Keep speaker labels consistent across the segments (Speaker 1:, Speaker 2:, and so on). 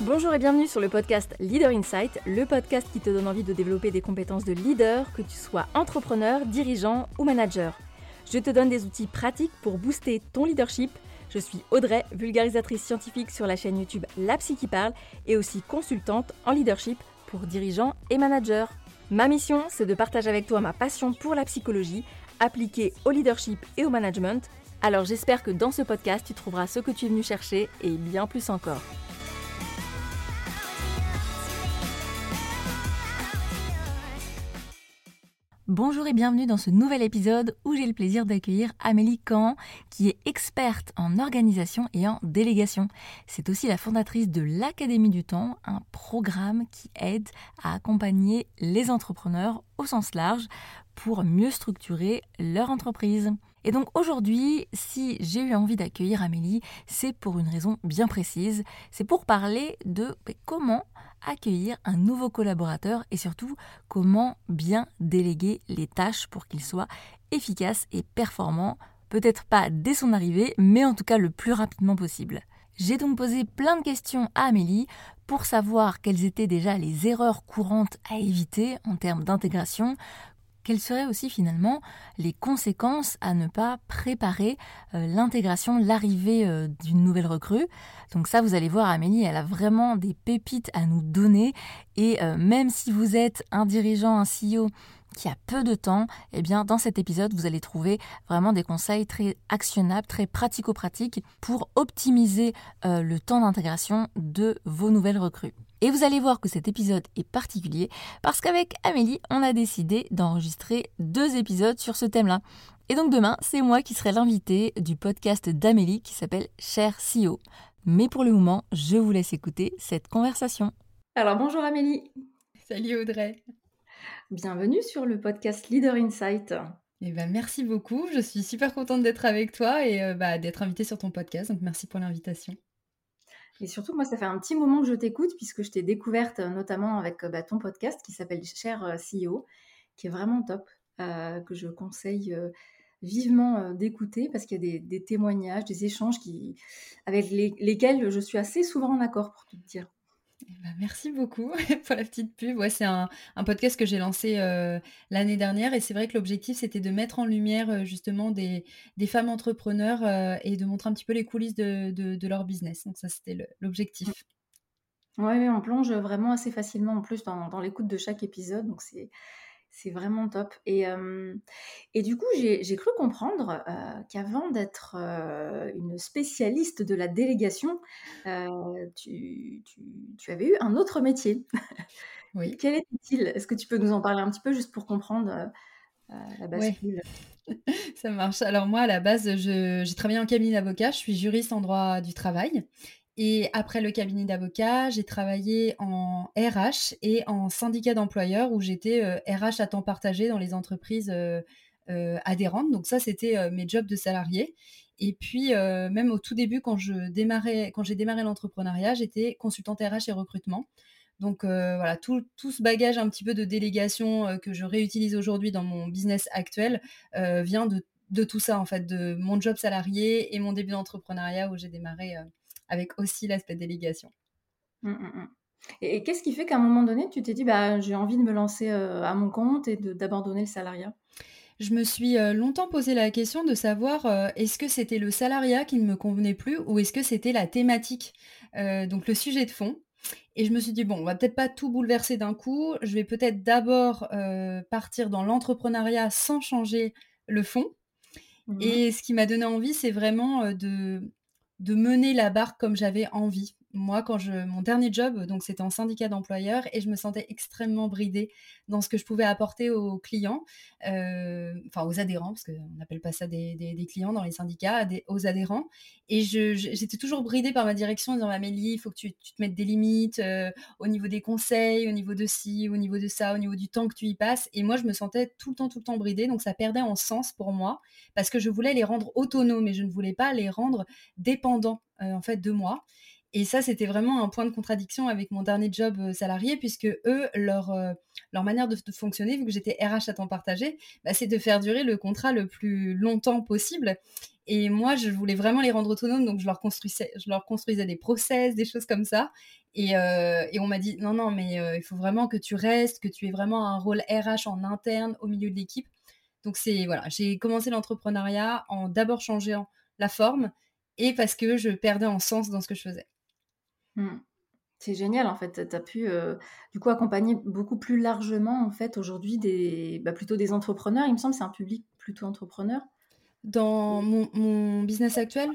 Speaker 1: Bonjour et bienvenue sur le podcast Leader Insight, le podcast qui te donne envie de développer des compétences de leader, que tu sois entrepreneur, dirigeant ou manager. Je te donne des outils pratiques pour booster ton leadership. Je suis Audrey, vulgarisatrice scientifique sur la chaîne YouTube La Psy qui parle et aussi consultante en leadership pour dirigeants et managers. Ma mission, c'est de partager avec toi ma passion pour la psychologie appliquée au leadership et au management. Alors j'espère que dans ce podcast, tu trouveras ce que tu es venu chercher et bien plus encore. Bonjour et bienvenue dans ce nouvel épisode où j'ai le plaisir d'accueillir Amélie Caen, qui est experte en organisation et en délégation. C'est aussi la fondatrice de l'Académie du Temps, un programme qui aide à accompagner les entrepreneurs au sens large pour mieux structurer leur entreprise. Et donc aujourd'hui, si j'ai eu envie d'accueillir Amélie, c'est pour une raison bien précise. C'est pour parler de ben, comment accueillir un nouveau collaborateur et surtout comment bien déléguer les tâches pour qu'il soit efficace et performant. Peut-être pas dès son arrivée, mais en tout cas le plus rapidement possible. J'ai donc posé plein de questions à Amélie pour savoir quelles étaient déjà les erreurs courantes à éviter en termes d'intégration, quelles seraient aussi finalement les conséquences à ne pas préparer euh, l'intégration, l'arrivée euh, d'une nouvelle recrue? Donc ça, vous allez voir, Amélie, elle a vraiment des pépites à nous donner. Et euh, même si vous êtes un dirigeant, un CEO qui a peu de temps, eh bien, dans cet épisode, vous allez trouver vraiment des conseils très actionnables, très pratico-pratiques pour optimiser le temps d'intégration de vos nouvelles recrues. Et vous allez voir que cet épisode est particulier parce qu'avec Amélie, on a décidé d'enregistrer deux épisodes sur ce thème-là. Et donc demain, c'est moi qui serai l'invité du podcast d'Amélie qui s'appelle Cher CEO. Mais pour le moment, je vous laisse écouter cette conversation. Alors bonjour Amélie.
Speaker 2: Salut Audrey.
Speaker 1: Bienvenue sur le podcast Leader Insight.
Speaker 2: Eh ben, merci beaucoup, je suis super contente d'être avec toi et euh, bah, d'être invitée sur ton podcast, donc merci pour l'invitation.
Speaker 1: Et surtout, moi, ça fait un petit moment que je t'écoute, puisque je t'ai découverte euh, notamment avec euh, bah, ton podcast qui s'appelle Cher euh, CEO, qui est vraiment top, que je conseille vivement d'écouter, parce qu'il y a des, témoignages, des échanges qui, avec lesquels je suis assez souvent en accord, pour te dire.
Speaker 2: Eh ben, merci beaucoup pour la petite pub. Ouais, c'est un, podcast que j'ai lancé euh, l'année dernière et c'est vrai que l'objectif c'était de mettre en lumière euh, justement des, femmes entrepreneurs euh, et de montrer un petit peu les coulisses de, leur business. Donc ça c'était l'objectif.
Speaker 1: Oui, on plonge vraiment assez facilement en plus dans, dans l'écoute de chaque épisode. Donc c'est c'est vraiment top. Et, et du coup, j'ai cru comprendre qu'avant d'être une spécialiste de la délégation, tu, tu, avais eu un autre métier. Oui. Quel était-il? Est-ce que tu peux nous en parler un petit peu juste pour comprendre la bascule?
Speaker 2: Ça marche. Alors moi, à la base, j'ai travaillé en cabinet d'avocat. Je suis juriste en droit du travail. Et après le cabinet d'avocat, j'ai travaillé en RH et en syndicat d'employeurs où j'étais RH à temps partagé dans les entreprises adhérentes. Donc ça, c'était mes jobs de salarié. Et puis, même au tout début, quand je démarrais, quand j'ai démarré l'entrepreneuriat, j'étais consultante RH et recrutement. Donc voilà, tout, ce bagage un petit peu de délégation que je réutilise aujourd'hui dans mon business actuel vient de, de, tout ça, en fait, de mon job salarié et mon début d'entrepreneuriat où j'ai démarré avec aussi l'aspect délégation.
Speaker 1: Mmh, mmh, mmh. Et, qu'est-ce qui fait qu'à un moment donné, tu t'es dit, bah, j'ai envie de me lancer euh, à mon compte et d'abandonner le salariat?
Speaker 2: Je me suis euh, longtemps posé la question de savoir euh, est-ce que c'était le salariat qui ne me convenait plus ou est-ce que c'était la thématique, donc le sujet de fond. Et je me suis dit, bon, on va peut-être pas tout bouleverser d'un coup, je vais peut-être d'abord partir dans l'entrepreneuriat sans changer le fond. Et ce qui m'a donné envie, c'est vraiment de, de mener la barque comme j'avais envie moi, quand je, mon dernier job, donc c'était en syndicat d'employeurs et je me sentais extrêmement bridée dans ce que je pouvais apporter aux clients, euh, enfin aux adhérents, parce qu'on n'appelle pas ça des, clients dans les syndicats, aux adhérents. Et j'étais toujours bridée par ma direction en disant Amélie, il faut que tu, te mettes des limites euh, au niveau des conseils, au niveau de ci, au niveau de ça, au niveau du temps que tu y passes. Et moi, je me sentais tout le temps, tout le temps bridée, donc ça perdait en sens pour moi parce que je voulais les rendre autonomes et je ne voulais pas les rendre dépendants euh, en fait de moi. Et ça, c'était vraiment un point de contradiction avec mon dernier job euh, salarié, puisque eux, leur, euh, manière de, fonctionner, vu que j'étais RH à temps partagé, bah, c'est de faire durer le contrat le plus longtemps possible. Et moi, je voulais vraiment les rendre autonomes, donc je leur construisais, des process, des choses comme ça. Et, euh, on m'a dit non, non, mais il faut vraiment que tu restes, que tu aies vraiment un rôle RH en interne au milieu de l'équipe. Donc c'est voilà, j'ai commencé l'entrepreneuriat en d'abord changeant la forme et parce que je perdais en sens dans ce que je faisais.
Speaker 1: Mmh. C'est génial en fait, tu as pu euh, du coup accompagner beaucoup plus largement en fait aujourd'hui des bah, plutôt des entrepreneurs, il me semble c'est un public plutôt entrepreneur.
Speaker 2: Dans mon, business actuel?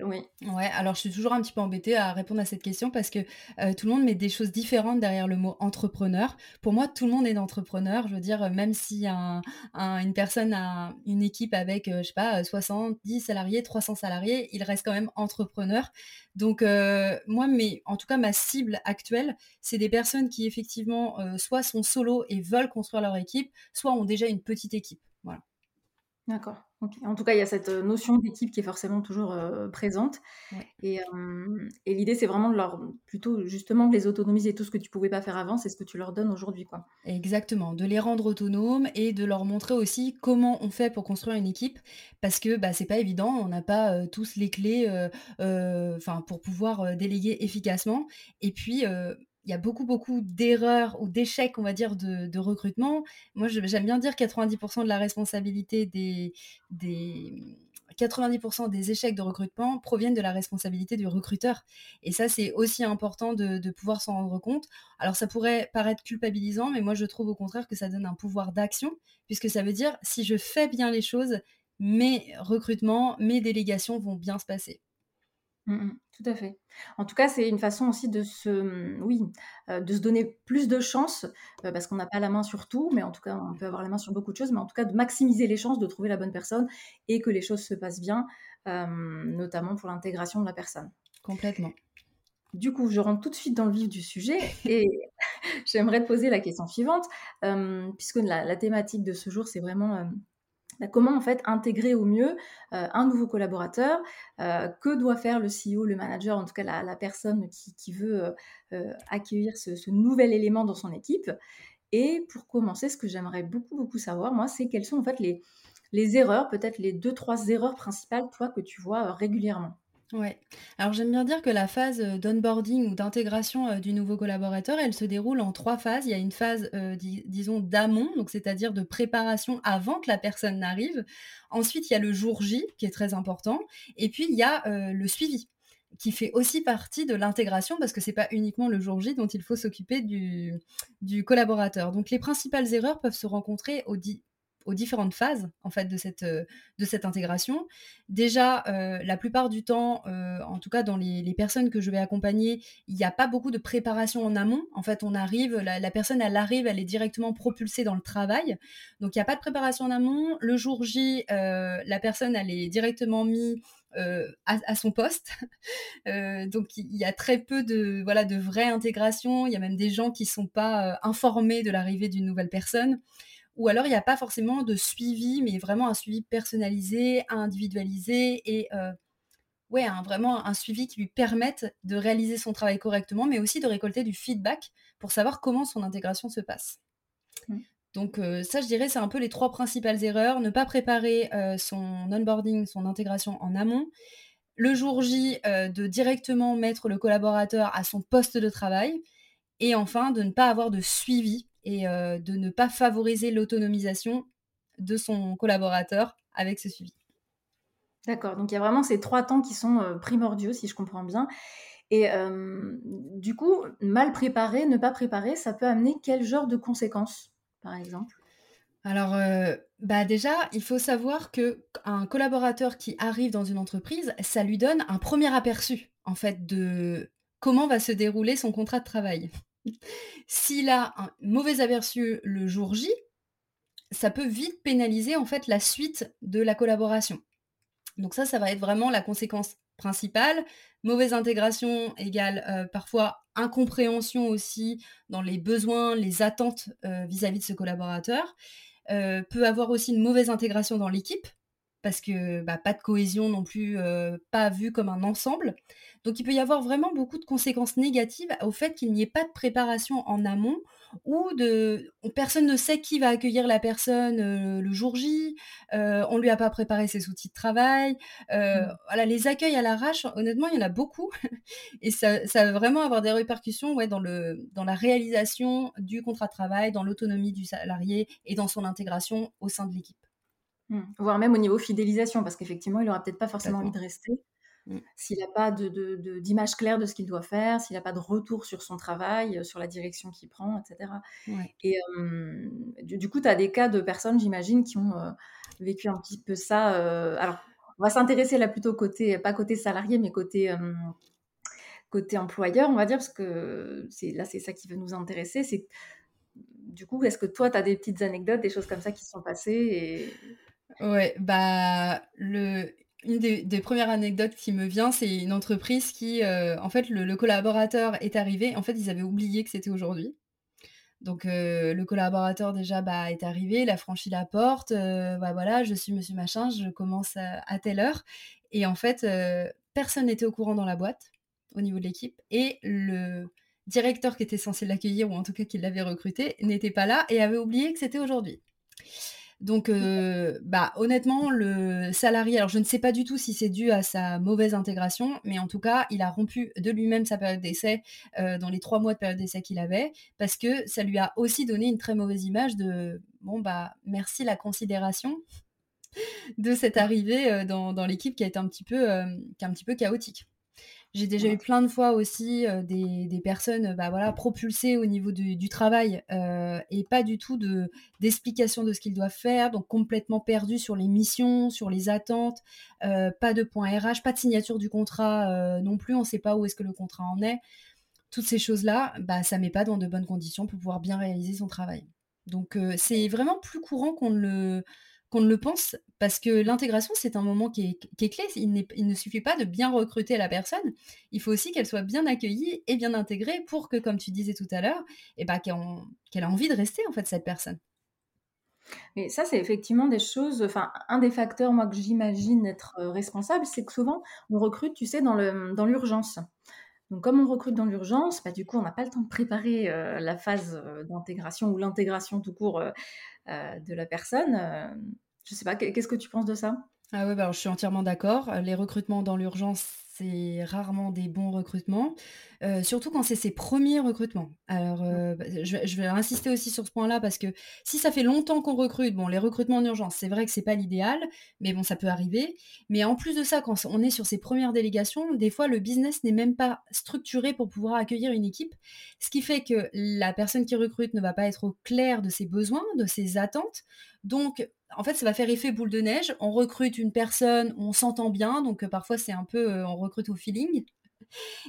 Speaker 1: Oui.
Speaker 2: Ouais, alors je suis toujours un petit peu embêtée à répondre à cette question parce que euh, tout le monde met des choses différentes derrière le mot entrepreneur. Pour moi, tout le monde est entrepreneur. Je veux dire, même si une personne a une équipe avec, euh, je sais pas, 70 salariés, 300 salariés, il reste quand même entrepreneur. Donc, euh, moi, mais en tout cas, ma cible actuelle, c'est des personnes qui effectivement soit sont solo et veulent construire leur équipe, soit ont déjà une petite équipe. Voilà.
Speaker 1: D'accord. En tout cas, il y a cette notion d'équipe qui est forcément toujours présente. Et, l'idée, c'est vraiment de leur, plutôt justement de les autonomiser. Tout ce que tu pouvais pas faire avant, c'est ce que tu leur donnes aujourd'hui, quoi.
Speaker 2: Exactement, de les rendre autonomes et de leur montrer aussi comment on fait pour construire une équipe, parce que bah, c'est pas évident, on n'a pas tous les clés, enfin pour pouvoir déléguer efficacement. Et puis il y a beaucoup, beaucoup d'erreurs ou d'échecs, on va dire, de, recrutement. Moi, j'aime bien dire 90% de la responsabilité des, des 90% des échecs de recrutement proviennent de la responsabilité du recruteur. Et ça, c'est aussi important de pouvoir s'en rendre compte. Alors, ça pourrait paraître culpabilisant, mais moi, je trouve au contraire que ça donne un pouvoir d'action, puisque ça veut dire, si je fais bien les choses, mes recrutements, mes délégations vont bien se passer.
Speaker 1: Mmh, mmh. tout à fait. En tout cas, c'est une façon aussi de se, mmh, oui, de se donner plus de chances, parce qu'on n'a pas la main sur tout, mais en tout cas, on peut avoir la main sur beaucoup de choses, mais en tout cas, de maximiser les chances de trouver la bonne personne et que les choses se passent bien, notamment pour l'intégration de la personne.
Speaker 2: Complètement.
Speaker 1: Du coup, je rentre tout de suite dans le vif du sujet et j'aimerais te poser la question suivante, puisque la thématique de ce jour, c'est vraiment, bah, comment en fait intégrer au mieux euh, un nouveau collaborateur, euh, que doit faire le CEO, le manager, en tout cas la, personne qui, veut euh, accueillir ce, nouvel élément dans son équipe. Et pour commencer, ce que j'aimerais beaucoup beaucoup savoir, moi, c'est quelles sont en fait les, les erreurs, peut-être les deux trois erreurs principales, toi, que tu vois régulièrement?
Speaker 2: Ouais. Alors j'aime bien dire que la phase euh, d'onboarding ou d'intégration euh, du nouveau collaborateur, elle se déroule en trois phases. Il y a une phase, euh, disons, d'amont, donc c'est-à-dire de préparation avant que la personne n'arrive. Ensuite, il y a le jour J, qui est très important. Et puis, il y a le suivi qui fait aussi partie de l'intégration parce que c'est pas uniquement le jour J dont il faut s'occuper du, du collaborateur. Donc les principales erreurs peuvent se rencontrer au, aux différentes phases en fait de cette, euh, de cette intégration. Déjà, euh, la plupart du temps, euh, en tout cas dans les, personnes que je vais accompagner, il n'y a pas beaucoup de préparation en amont. En fait, on arrive, la, personne, elle arrive, elle est directement propulsée dans le travail. Donc, il n'y a pas de préparation en amont. Le jour J, la personne, elle est directement mise à, son poste. donc il y a très peu de voilà de vraie intégration. Il y a même des gens qui sont pas informés de l'arrivée d'une nouvelle personne ou alors il n'y a pas forcément de suivi, mais vraiment un suivi personnalisé, individualisé et euh, ouais, vraiment un suivi qui lui permette de réaliser son travail correctement, mais aussi de récolter du feedback pour savoir comment son intégration se passe. Mmh. Donc euh, ça, je dirais, c'est un peu les trois principales erreurs. Ne pas préparer euh, son onboarding, son intégration en amont. Le jour J, de directement mettre le collaborateur à son poste de travail. Et enfin, de ne pas avoir de suivi et euh, de ne pas favoriser l'autonomisation de son collaborateur avec ce suivi.
Speaker 1: D'accord, donc il y a vraiment ces trois temps qui sont euh, primordiaux, si je comprends bien. Et euh, du coup, mal préparé, ne pas préparer, ça peut amener quel genre de conséquences, par exemple?
Speaker 2: Alors, bah déjà, il faut savoir que un collaborateur qui arrive dans une entreprise, ça lui donne un premier aperçu, en fait, de comment va se dérouler son contrat de travail. S'il a un mauvais aperçu le jour J, ça peut vite pénaliser en fait la suite de la collaboration. Donc ça, ça va être vraiment la conséquence principale. Mauvaise intégration égale euh, parfois incompréhension aussi dans les besoins, les attentes euh, vis-à-vis de ce collaborateur. Euh, peut avoir aussi une mauvaise intégration dans l'équipe, parce que bah, pas de cohésion non plus, pas vu comme un ensemble. Donc il peut y avoir vraiment beaucoup de conséquences négatives au fait qu'il n'y ait pas de préparation en amont ou de personne ne sait qui va accueillir la personne le jour J, on lui a pas préparé ses outils de travail. Mmh. Voilà, les accueils à l'arrache, honnêtement, il y en a beaucoup et ça, ça, va vraiment avoir des répercussions ouais, dans, le, dans la réalisation du contrat de travail, dans l'autonomie du salarié et dans son intégration au sein de l'équipe.
Speaker 1: Mmh. Voire même au niveau fidélisation, parce qu'effectivement, il n'aura peut-être pas forcément envie de rester. Mmh. S'il n'a pas d'image de, claire de ce qu'il doit faire, s'il n'a pas de retour sur son travail, euh, sur la direction qu'il prend, etc. Et du, coup, tu as des cas de personnes, j'imagine, qui ont euh, vécu un petit peu ça. Euh, alors, on va s'intéresser là plutôt côté, pas côté salarié, mais côté, côté employeur, on va dire, parce que là, c'est ça qui veut nous intéresser. C'est du coup, est-ce que toi, tu as des petites anecdotes, des choses comme ça qui se sont passées et...
Speaker 2: Ouais, bah, une des, premières anecdotes qui me vient, c'est une entreprise qui, euh, en fait, le, collaborateur est arrivé. En fait, ils avaient oublié que c'était aujourd'hui. Donc, euh, le collaborateur déjà bah, est arrivé, il a franchi la porte. Euh, bah, voilà, je suis Monsieur Machin, je commence à, telle heure. Et en fait, personne n'était au courant dans la boîte, au niveau de l'équipe. Et le directeur qui était censé l'accueillir, ou en tout cas qui l'avait recruté, n'était pas là et avait oublié que c'était aujourd'hui. Donc, euh, bah, honnêtement, le salarié, alors je ne sais pas du tout si c'est dû à sa mauvaise intégration, mais en tout cas, il a rompu de lui-même sa période d'essai euh, dans les trois mois de période d'essai qu'il avait, parce que ça lui a aussi donné une très mauvaise image de bon, bah, merci la considération de cette arrivée euh, dans, l'équipe qui a été un petit peu, qui est un petit peu chaotique. J'ai déjà eu plein de fois aussi des, personnes bah, voilà, propulsées au niveau du, travail et pas du tout de, d'explication de ce qu'ils doivent faire, donc complètement perdus sur les missions, sur les attentes, pas de point RH, pas de signature du contrat non plus, on ne sait pas où est-ce que le contrat en est. Toutes ces choses-là, bah, ça ne met pas dans de bonnes conditions pour pouvoir bien réaliser son travail. Donc c'est vraiment plus courant qu'on le qu'on ne le pense, parce que l'intégration, c'est un moment qui est, clé. Il, ne suffit pas de bien recruter la personne, il faut aussi qu'elle soit bien accueillie et bien intégrée pour que, comme tu disais tout à l'heure, eh ben, qu'elle, a envie de rester, en fait, cette personne.
Speaker 1: Mais ça, c'est effectivement des choses. Enfin, un des facteurs, moi, que j'imagine être euh, responsable, c'est que souvent, on recrute, tu sais, dans, l'urgence. Donc, comme on recrute dans l'urgence, bah, du coup, on n'a pas le temps de préparer euh, la phase euh, d'intégration ou l'intégration tout court de la personne. Je sais pas, qu'est-ce que tu penses de ça?
Speaker 2: Ah ouais, bah je suis entièrement d'accord. Les recrutements dans l'urgence, c'est rarement des bons recrutements, euh, surtout quand c'est ses premiers recrutements. Alors, euh, bah, je, vais insister aussi sur ce point-là parce que si ça fait longtemps qu'on recrute, bon, les recrutements en urgence, c'est vrai que c'est pas l'idéal, mais bon, ça peut arriver. Mais en plus de ça, quand on est sur ses premières délégations, des fois, le business n'est même pas structuré pour pouvoir accueillir une équipe, ce qui fait que la personne qui recrute ne va pas être au clair de ses besoins, de ses attentes. Donc, en fait, ça va faire effet boule de neige. On recrute une personne, on s'entend bien, donc euh, parfois c'est un peu, euh, on recrute au feeling.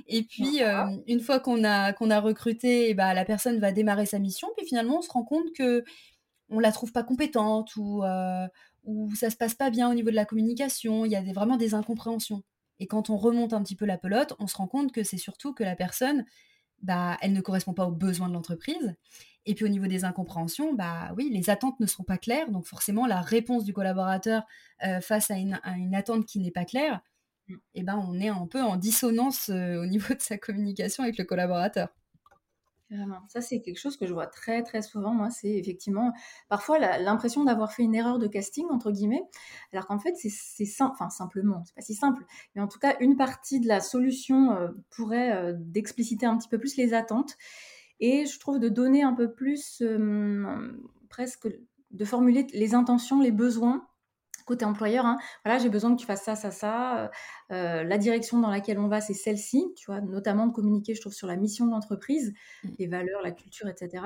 Speaker 2: Et puis, euh, une fois qu'on a, qu'on a recruté, bah, la personne va démarrer sa mission, puis finalement, on se rend compte que on la trouve pas compétente ou, euh, ou ça se passe pas bien au niveau de la communication. Il y a vraiment des incompréhensions. Et quand on remonte un petit peu la pelote, on se rend compte que c'est surtout que la personne, bah, elle ne correspond pas aux besoins de l'entreprise. Et puis au niveau des incompréhensions, bah oui, les attentes ne seront pas claires, donc forcément la réponse du collaborateur euh, face à une, attente qui n'est pas claire, mm. eh ben on est un peu en dissonance euh, au niveau de sa communication avec le collaborateur.
Speaker 1: Vraiment. Ça, c'est quelque chose que je vois très, très souvent. Moi, c'est effectivement parfois l'impression d'avoir fait une erreur de casting, entre guillemets, alors qu'en fait, c'est simple, enfin, simplement, c'est pas si simple, mais en tout cas, une partie de la solution euh, pourrait d'expliciter un petit peu plus les attentes et je trouve de donner un peu plus, presque, de formuler les intentions, les besoins côté employeur, hein. voilà, j'ai besoin que tu fasses ça, ça, ça. Euh, la direction dans laquelle on va, c'est celle-ci, tu vois, notamment de communiquer, je trouve, sur la mission de l'entreprise, mmh. les valeurs, la culture, etc.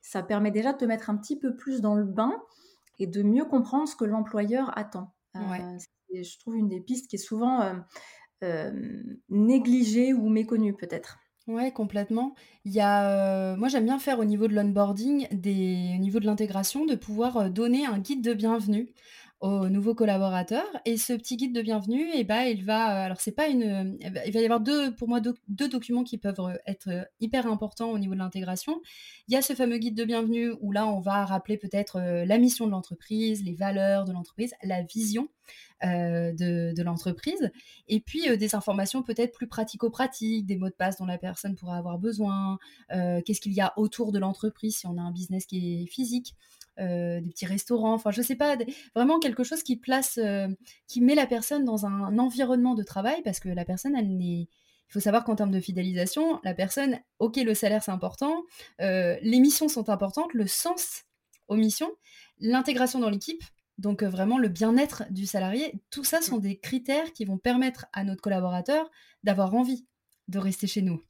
Speaker 1: Ça permet déjà de te mettre un petit peu plus dans le bain et de mieux comprendre ce que l'employeur attend. Euh, je trouve une des pistes qui est souvent euh, négligée ou méconnue, peut-être.
Speaker 2: Ouais, complètement. Il y a, moi j'aime bien faire au niveau de l'onboarding, des au niveau de l'intégration, de pouvoir, donner un guide de bienvenue aux nouveaux collaborateurs et ce petit guide de bienvenue et bah, il va, alors c'est pas une, il va y avoir deux pour moi deux documents qui peuvent, être, hyper importants au niveau de l'intégration. Il y a ce fameux guide de bienvenue où là on va rappeler peut-être, la mission de l'entreprise, les valeurs de l'entreprise, la vision de, de l'entreprise. Et puis des informations peut-être plus pratico-pratiques, des mots de passe dont la personne pourra avoir besoin, qu'est-ce qu'il y a autour de l'entreprise si on a un business qui est physique. des petits restaurants, enfin je sais pas, vraiment quelque chose qui place, qui met la personne dans un environnement de travail parce que la personne elle n'est il faut savoir qu'en termes de fidélisation, la personne, ok, le salaire c'est important, euh, les missions sont importantes, le sens aux missions, l'intégration dans l'équipe, donc euh, vraiment le bien-être du salarié, tout ça sont des critères qui vont permettre à notre collaborateur d'avoir envie de rester chez nous.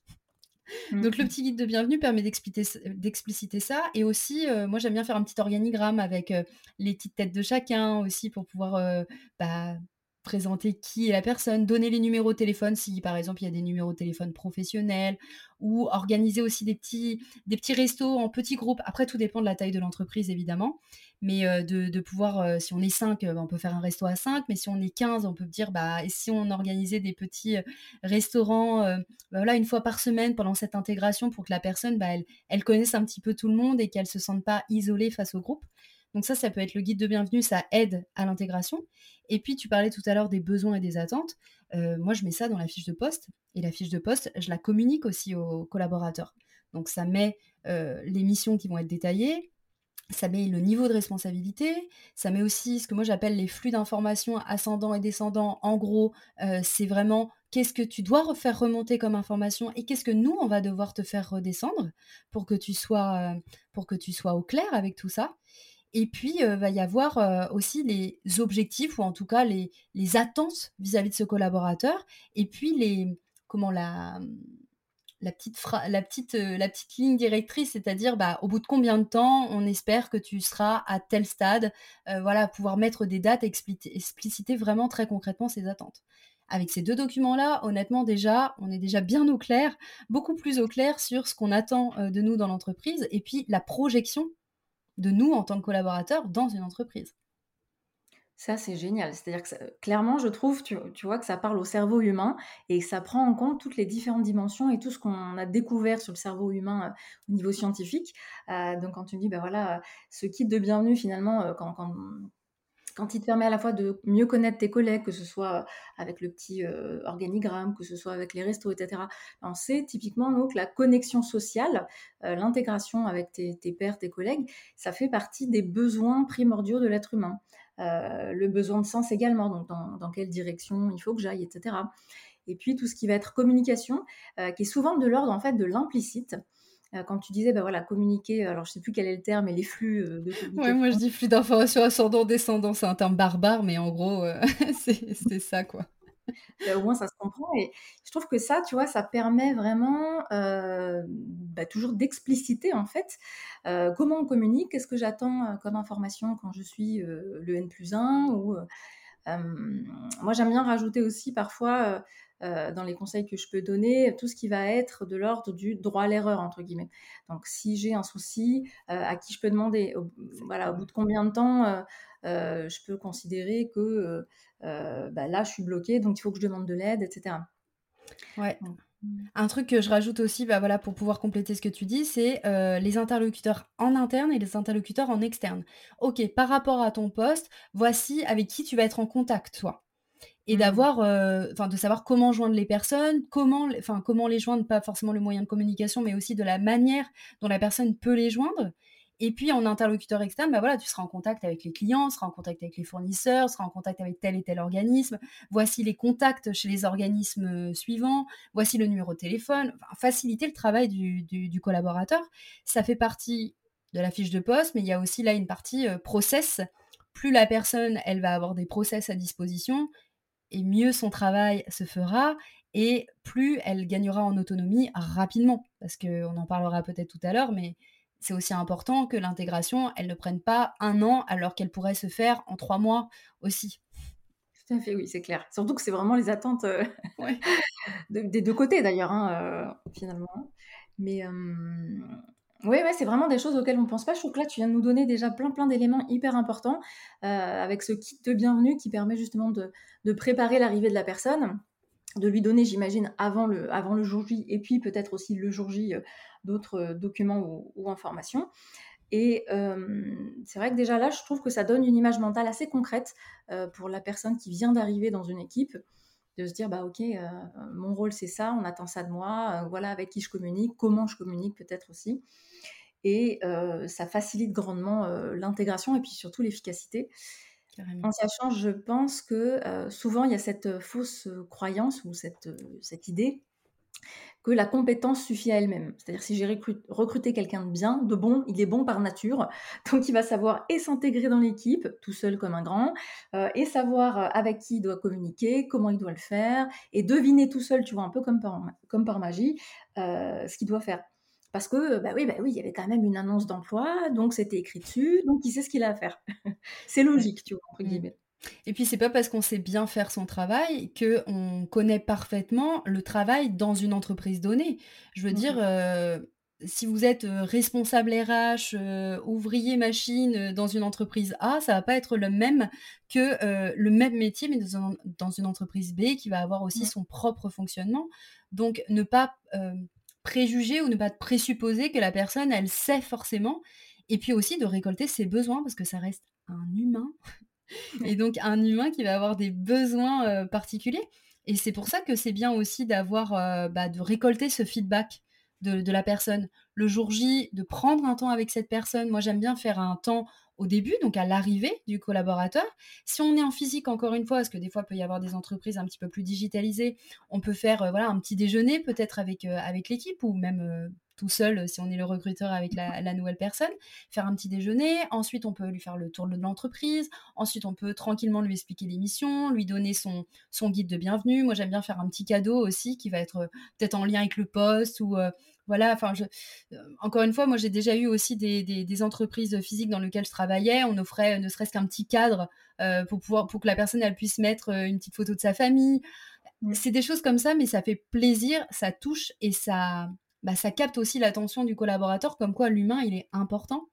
Speaker 2: Donc le mmh. petit guide de bienvenue permet d'expliciter ça. Et aussi, euh, moi j'aime bien faire un petit organigramme avec les petites têtes de chacun aussi pour pouvoir bah, présenter qui est la personne, donner les numéros de téléphone si par exemple il y a des numéros de téléphone professionnels ou organiser aussi des petits, des restos en petits groupes. Après, tout dépend de la taille de l'entreprise évidemment, mais euh, de, pouvoir, euh, si on est 5, euh, on peut faire un resto à 5, mais si on est 15, on peut dire, bah, et si on organisait des petits restaurants bah, voilà, une fois par semaine pendant cette intégration pour que la personne, bah, elle, elle connaisse un petit peu tout le monde et qu'elle se sente pas isolée face au groupe. Donc ça, ça peut être le guide de bienvenue, ça aide à l'intégration. Et puis, tu parlais tout à l'heure des besoins et des attentes. Euh, moi, je mets ça dans la fiche de poste. Et la fiche de poste, je la communique aussi aux collaborateurs. Donc ça met euh, les missions qui vont être détaillées, ça met le niveau de responsabilité, ça met aussi ce que moi j'appelle les flux d'informations ascendants et descendants. En gros, euh, c'est vraiment qu'est-ce que tu dois faire remonter comme information et qu'est-ce que nous, on va devoir te faire redescendre pour que tu sois, pour que tu sois au clair avec tout ça. Et puis, il va y avoir aussi les objectifs, ou en tout cas les, attentes vis-à-vis de ce collaborateur, et puis comment la, la, petite, ligne directrice, c'est-à-dire bah, au bout de combien de temps on espère que tu seras à tel stade, voilà, pouvoir mettre des dates, expliciter, expliciter vraiment très concrètement ses attentes. Avec ces deux documents-là, honnêtement, déjà, on est déjà bien au clair, beaucoup plus au clair sur ce qu'on attend de nous dans l'entreprise, et puis la projection de nous en tant que collaborateurs dans une entreprise.
Speaker 1: Ça, c'est génial. C'est-à-dire que clairement, je trouve, tu, vois, que ça parle au cerveau humain et ça prend en compte toutes les différentes dimensions et tout ce qu'on a découvert sur le cerveau humain euh, au niveau scientifique. Euh, donc, quand tu me dis, ben voilà, ce kit de bienvenue, finalement, euh, quand, quand il te permet à la fois de mieux connaître tes collègues, que ce soit avec le petit euh, organigramme, que ce soit avec les restos, etc., on sait typiquement donc, la connexion sociale, euh, l'intégration avec tes, tes, pairs, tes collègues, ça fait partie des besoins primordiaux de l'être humain. Euh, le besoin de sens également, donc dans, dans, quelle direction il faut que j'aille, etc. Et puis tout ce qui va être communication, qui est souvent de l'ordre en fait de l'implicite. Euh, quand tu disais, bah voilà, communiquer, alors je sais plus quel est le terme, mais les flux euh, de
Speaker 2: moi je dis flux d'informations ascendant-descendant, c'est un terme barbare, mais en gros, euh, c'est ça, quoi.
Speaker 1: Bah, au moins, ça se comprend. Et je trouve que ça, tu vois, ça permet vraiment bah, toujours d'expliciter, en fait, comment on communique, qu'est-ce que j'attends comme information quand je suis le N plus 1. Ou, moi, j'aime bien rajouter aussi parfois euh, dans les conseils que je peux donner, tout ce qui va être de l'ordre du droit à l'erreur, entre guillemets. Donc, si j'ai un souci, euh, à qui je peux demander au, Voilà, au bout de combien de temps euh, je peux considérer que bah, là, je suis bloquée, donc il faut que je demande de l'aide, etc.
Speaker 2: Ouais. Mmh. Un truc que je rajoute aussi, bah voilà, pour pouvoir compléter ce que tu dis, c'est les interlocuteurs en interne et les interlocuteurs en externe. Ok, par rapport à ton poste, voici avec qui tu vas être en contact, toi et mmh. d'avoir, euh, enfin, de savoir comment joindre les personnes, comment, enfin, comment les joindre, pas forcément le moyen de communication, mais aussi de la manière dont la personne peut les joindre. Et puis en interlocuteur externe, bah voilà, tu seras en contact avec les clients, tu seras en contact avec les fournisseurs, tu seras en contact avec tel et tel organisme. Voici les contacts chez les organismes euh, suivants. Voici le numéro de téléphone. Enfin, faciliter le travail du, du, collaborateur, ça fait partie de la fiche de poste, mais il y a aussi là une partie euh, process. Plus la personne, elle va avoir des process à disposition, et mieux son travail se fera et plus elle gagnera en autonomie rapidement. Parce qu'on en parlera peut-être tout à l'heure, mais c'est aussi important que l'intégration, elle ne prenne pas un an alors qu'elle pourrait se faire en trois mois aussi.
Speaker 1: Tout à fait, oui, c'est clair. Surtout que c'est vraiment les attentes euh, des deux côtés d'ailleurs, hein, euh, finalement. Mais oui, c'est vraiment des choses auxquelles on ne pense pas. Je trouve que là, tu viens de nous donner déjà plein, plein d'éléments hyper importants euh, avec ce kit de bienvenue qui permet justement de, préparer l'arrivée de la personne, de lui donner, j'imagine, avant le, avant le jour J et puis peut-être aussi le jour J euh, d'autres euh, documents ou, informations. Et c'est vrai que déjà là, je trouve que ça donne une image mentale assez concrète pour la personne qui vient d'arriver dans une équipe, de se dire, bah ok, mon rôle c'est ça, on attend ça de moi, voilà avec qui je communique, comment je communique peut-être aussi. Et ça facilite grandement l'intégration et puis surtout l'efficacité. En sachant, je pense que souvent il y a cette fausse croyance ou cette, cette idée que la compétence suffit à elle-même. C'est-à-dire si j'ai recruté quelqu'un de bien, de bon, il est bon par nature, donc il va savoir et s'intégrer dans l'équipe, tout seul comme un grand, euh, et savoir euh, avec qui il doit communiquer, comment il doit le faire, et deviner tout seul, tu vois, un peu comme par, comme par magie, euh, ce qu'il doit faire. Parce que, bah oui, bah oui, il y avait quand même une annonce d'emploi, donc c'était écrit dessus, donc il sait ce qu'il a à faire. c'est logique, tu vois, entre mmh. guillemets.
Speaker 2: Et puis c'est pas parce qu'on sait bien faire son travail que on connaît parfaitement le travail dans une entreprise donnée. Je veux dire, euh, si vous êtes euh, responsable RH, euh, ouvrier machine dans une entreprise A, ça va pas être le même que le même métier, mais dans, une entreprise B qui va avoir aussi son propre fonctionnement. Donc ne pas préjuger ou ne pas présupposer que la personne, elle sait forcément. Et puis aussi de récolter ses besoins parce que ça reste un humain et donc un humain qui va avoir des besoins euh, particuliers. Et c'est pour ça que c'est bien aussi d'avoir, euh, bah, de récolter ce feedback de, la personne. Le jour J, de prendre un temps avec cette personne. Moi, j'aime bien faire un temps au début, donc à l'arrivée du collaborateur. Si on est en physique, encore une fois, parce que des fois, il peut y avoir des entreprises un petit peu plus digitalisées, on peut faire euh, voilà, un petit déjeuner peut-être avec, avec l'équipe ou même tout seul si on est le recruteur avec la, nouvelle personne, faire un petit déjeuner, ensuite on peut lui faire le tour de l'entreprise, ensuite on peut tranquillement lui expliquer l'émission, lui donner son, son guide de bienvenue. Moi j'aime bien faire un petit cadeau aussi qui va être euh, peut-être en lien avec le poste ou euh, voilà, enfin, je, euh, encore une fois, moi j'ai déjà eu aussi des, des, entreprises physiques dans lesquelles je travaillais. On offrait ne serait-ce qu'un petit cadre pour pouvoir, pour que la personne elle puisse mettre une petite photo de sa famille. Mmh. C'est des choses comme ça, mais ça fait plaisir, ça touche et ça, bah, ça capte aussi l'attention du collaborateur, comme quoi l'humain, il est important.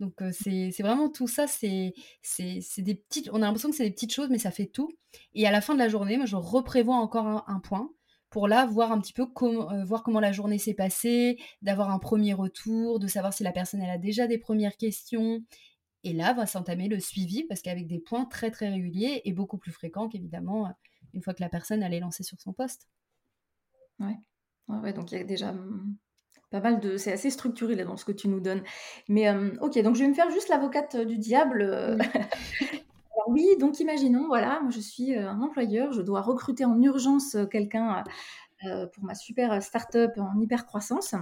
Speaker 2: Donc c'est vraiment tout ça, c'est des petites, on a l'impression que c'est des petites choses, mais ça fait tout. Et à la fin de la journée, moi je reprévois encore un, point pour là voir un petit peu comment, voir comment la journée s'est passée, d'avoir un premier retour, de savoir si la personne elle a déjà des premières questions. Et là va s'entamer le suivi parce qu'avec des points très très réguliers et beaucoup plus fréquents qu'évidemment une fois que la personne elle est lancée sur son poste.
Speaker 1: Ouais. Ouais, donc il y a déjà mmh, pas mal de. C'est assez structuré là dans ce que tu nous donnes. Mais ok, donc je vais me faire juste l'avocate du diable. Alors oui, donc imaginons, voilà, moi je suis un employeur, je dois recruter en urgence quelqu'un pour ma super start-up en hyper croissance.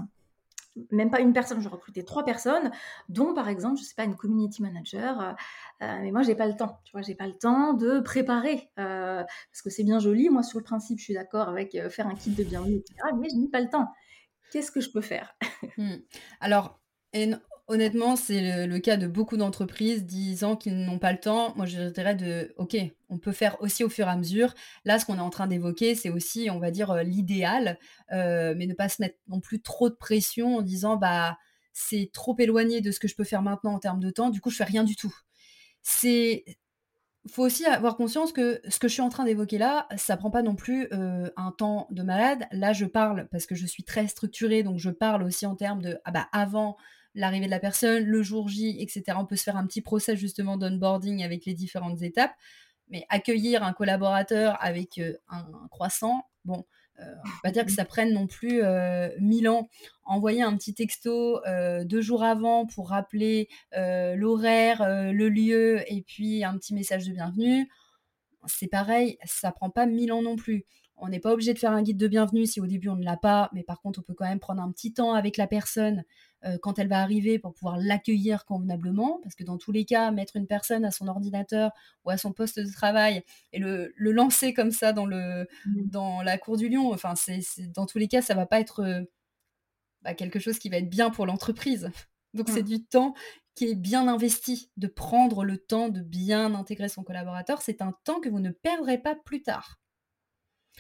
Speaker 1: Même pas une personne, je recrutais trois personnes, dont par exemple, je sais pas, une community manager. mais moi, j'ai pas le temps. Tu vois, pas le temps de préparer parce que c'est bien joli. Moi, sur le principe, je suis d'accord avec faire un kit de bienvenue, etc. Mais je n'ai pas le temps qu'est-ce que je peux faire?
Speaker 2: Mmh. Alors, honnêtement, c'est le, cas de beaucoup d'entreprises disant qu'ils n'ont pas le temps. Moi, je dirais de, OK, on peut faire aussi au fur et à mesure. Là, ce qu'on est en train d'évoquer, c'est aussi, on va dire, euh, l'idéal, euh, mais ne pas se mettre non plus trop de pression en disant, bah, c'est trop éloigné de ce que je peux faire maintenant en termes de temps, du coup, je fais rien du tout. C'est faut aussi avoir conscience que ce que je suis en train d'évoquer là, ça prend pas non plus euh, un temps de malade. Là, je parle parce que je suis très structurée, donc je parle aussi en termes de ah bah avant l'arrivée de la personne, le jour J, etc. On peut se faire un petit process justement d'onboarding avec les différentes étapes. Mais accueillir un collaborateur avec euh, un, croissant, bon, euh, on va pas dire que ça prenne non plus euh, mille ans. Envoyer un petit texto euh, deux jours avant pour rappeler l'horaire, le lieu et puis un petit message de bienvenue, c'est pareil, ça prend pas mille ans non plus. On n'est pas obligé de faire un guide de bienvenue si au début on ne l'a pas, mais par contre on peut quand même prendre un petit temps avec la personne euh, quand elle va arriver pour pouvoir l'accueillir convenablement, parce que dans tous les cas, mettre une personne à son ordinateur ou à son poste de travail et le, lancer comme ça dans, le, mmh. dans la cour du lion, enfin, c'est, dans tous les cas, ça va pas être euh, bah, quelque chose qui va être bien pour l'entreprise. Donc c'est mmh. du temps qui est bien investi, de prendre le temps de bien intégrer son collaborateur. C'est un temps que vous ne perdrez pas plus tard.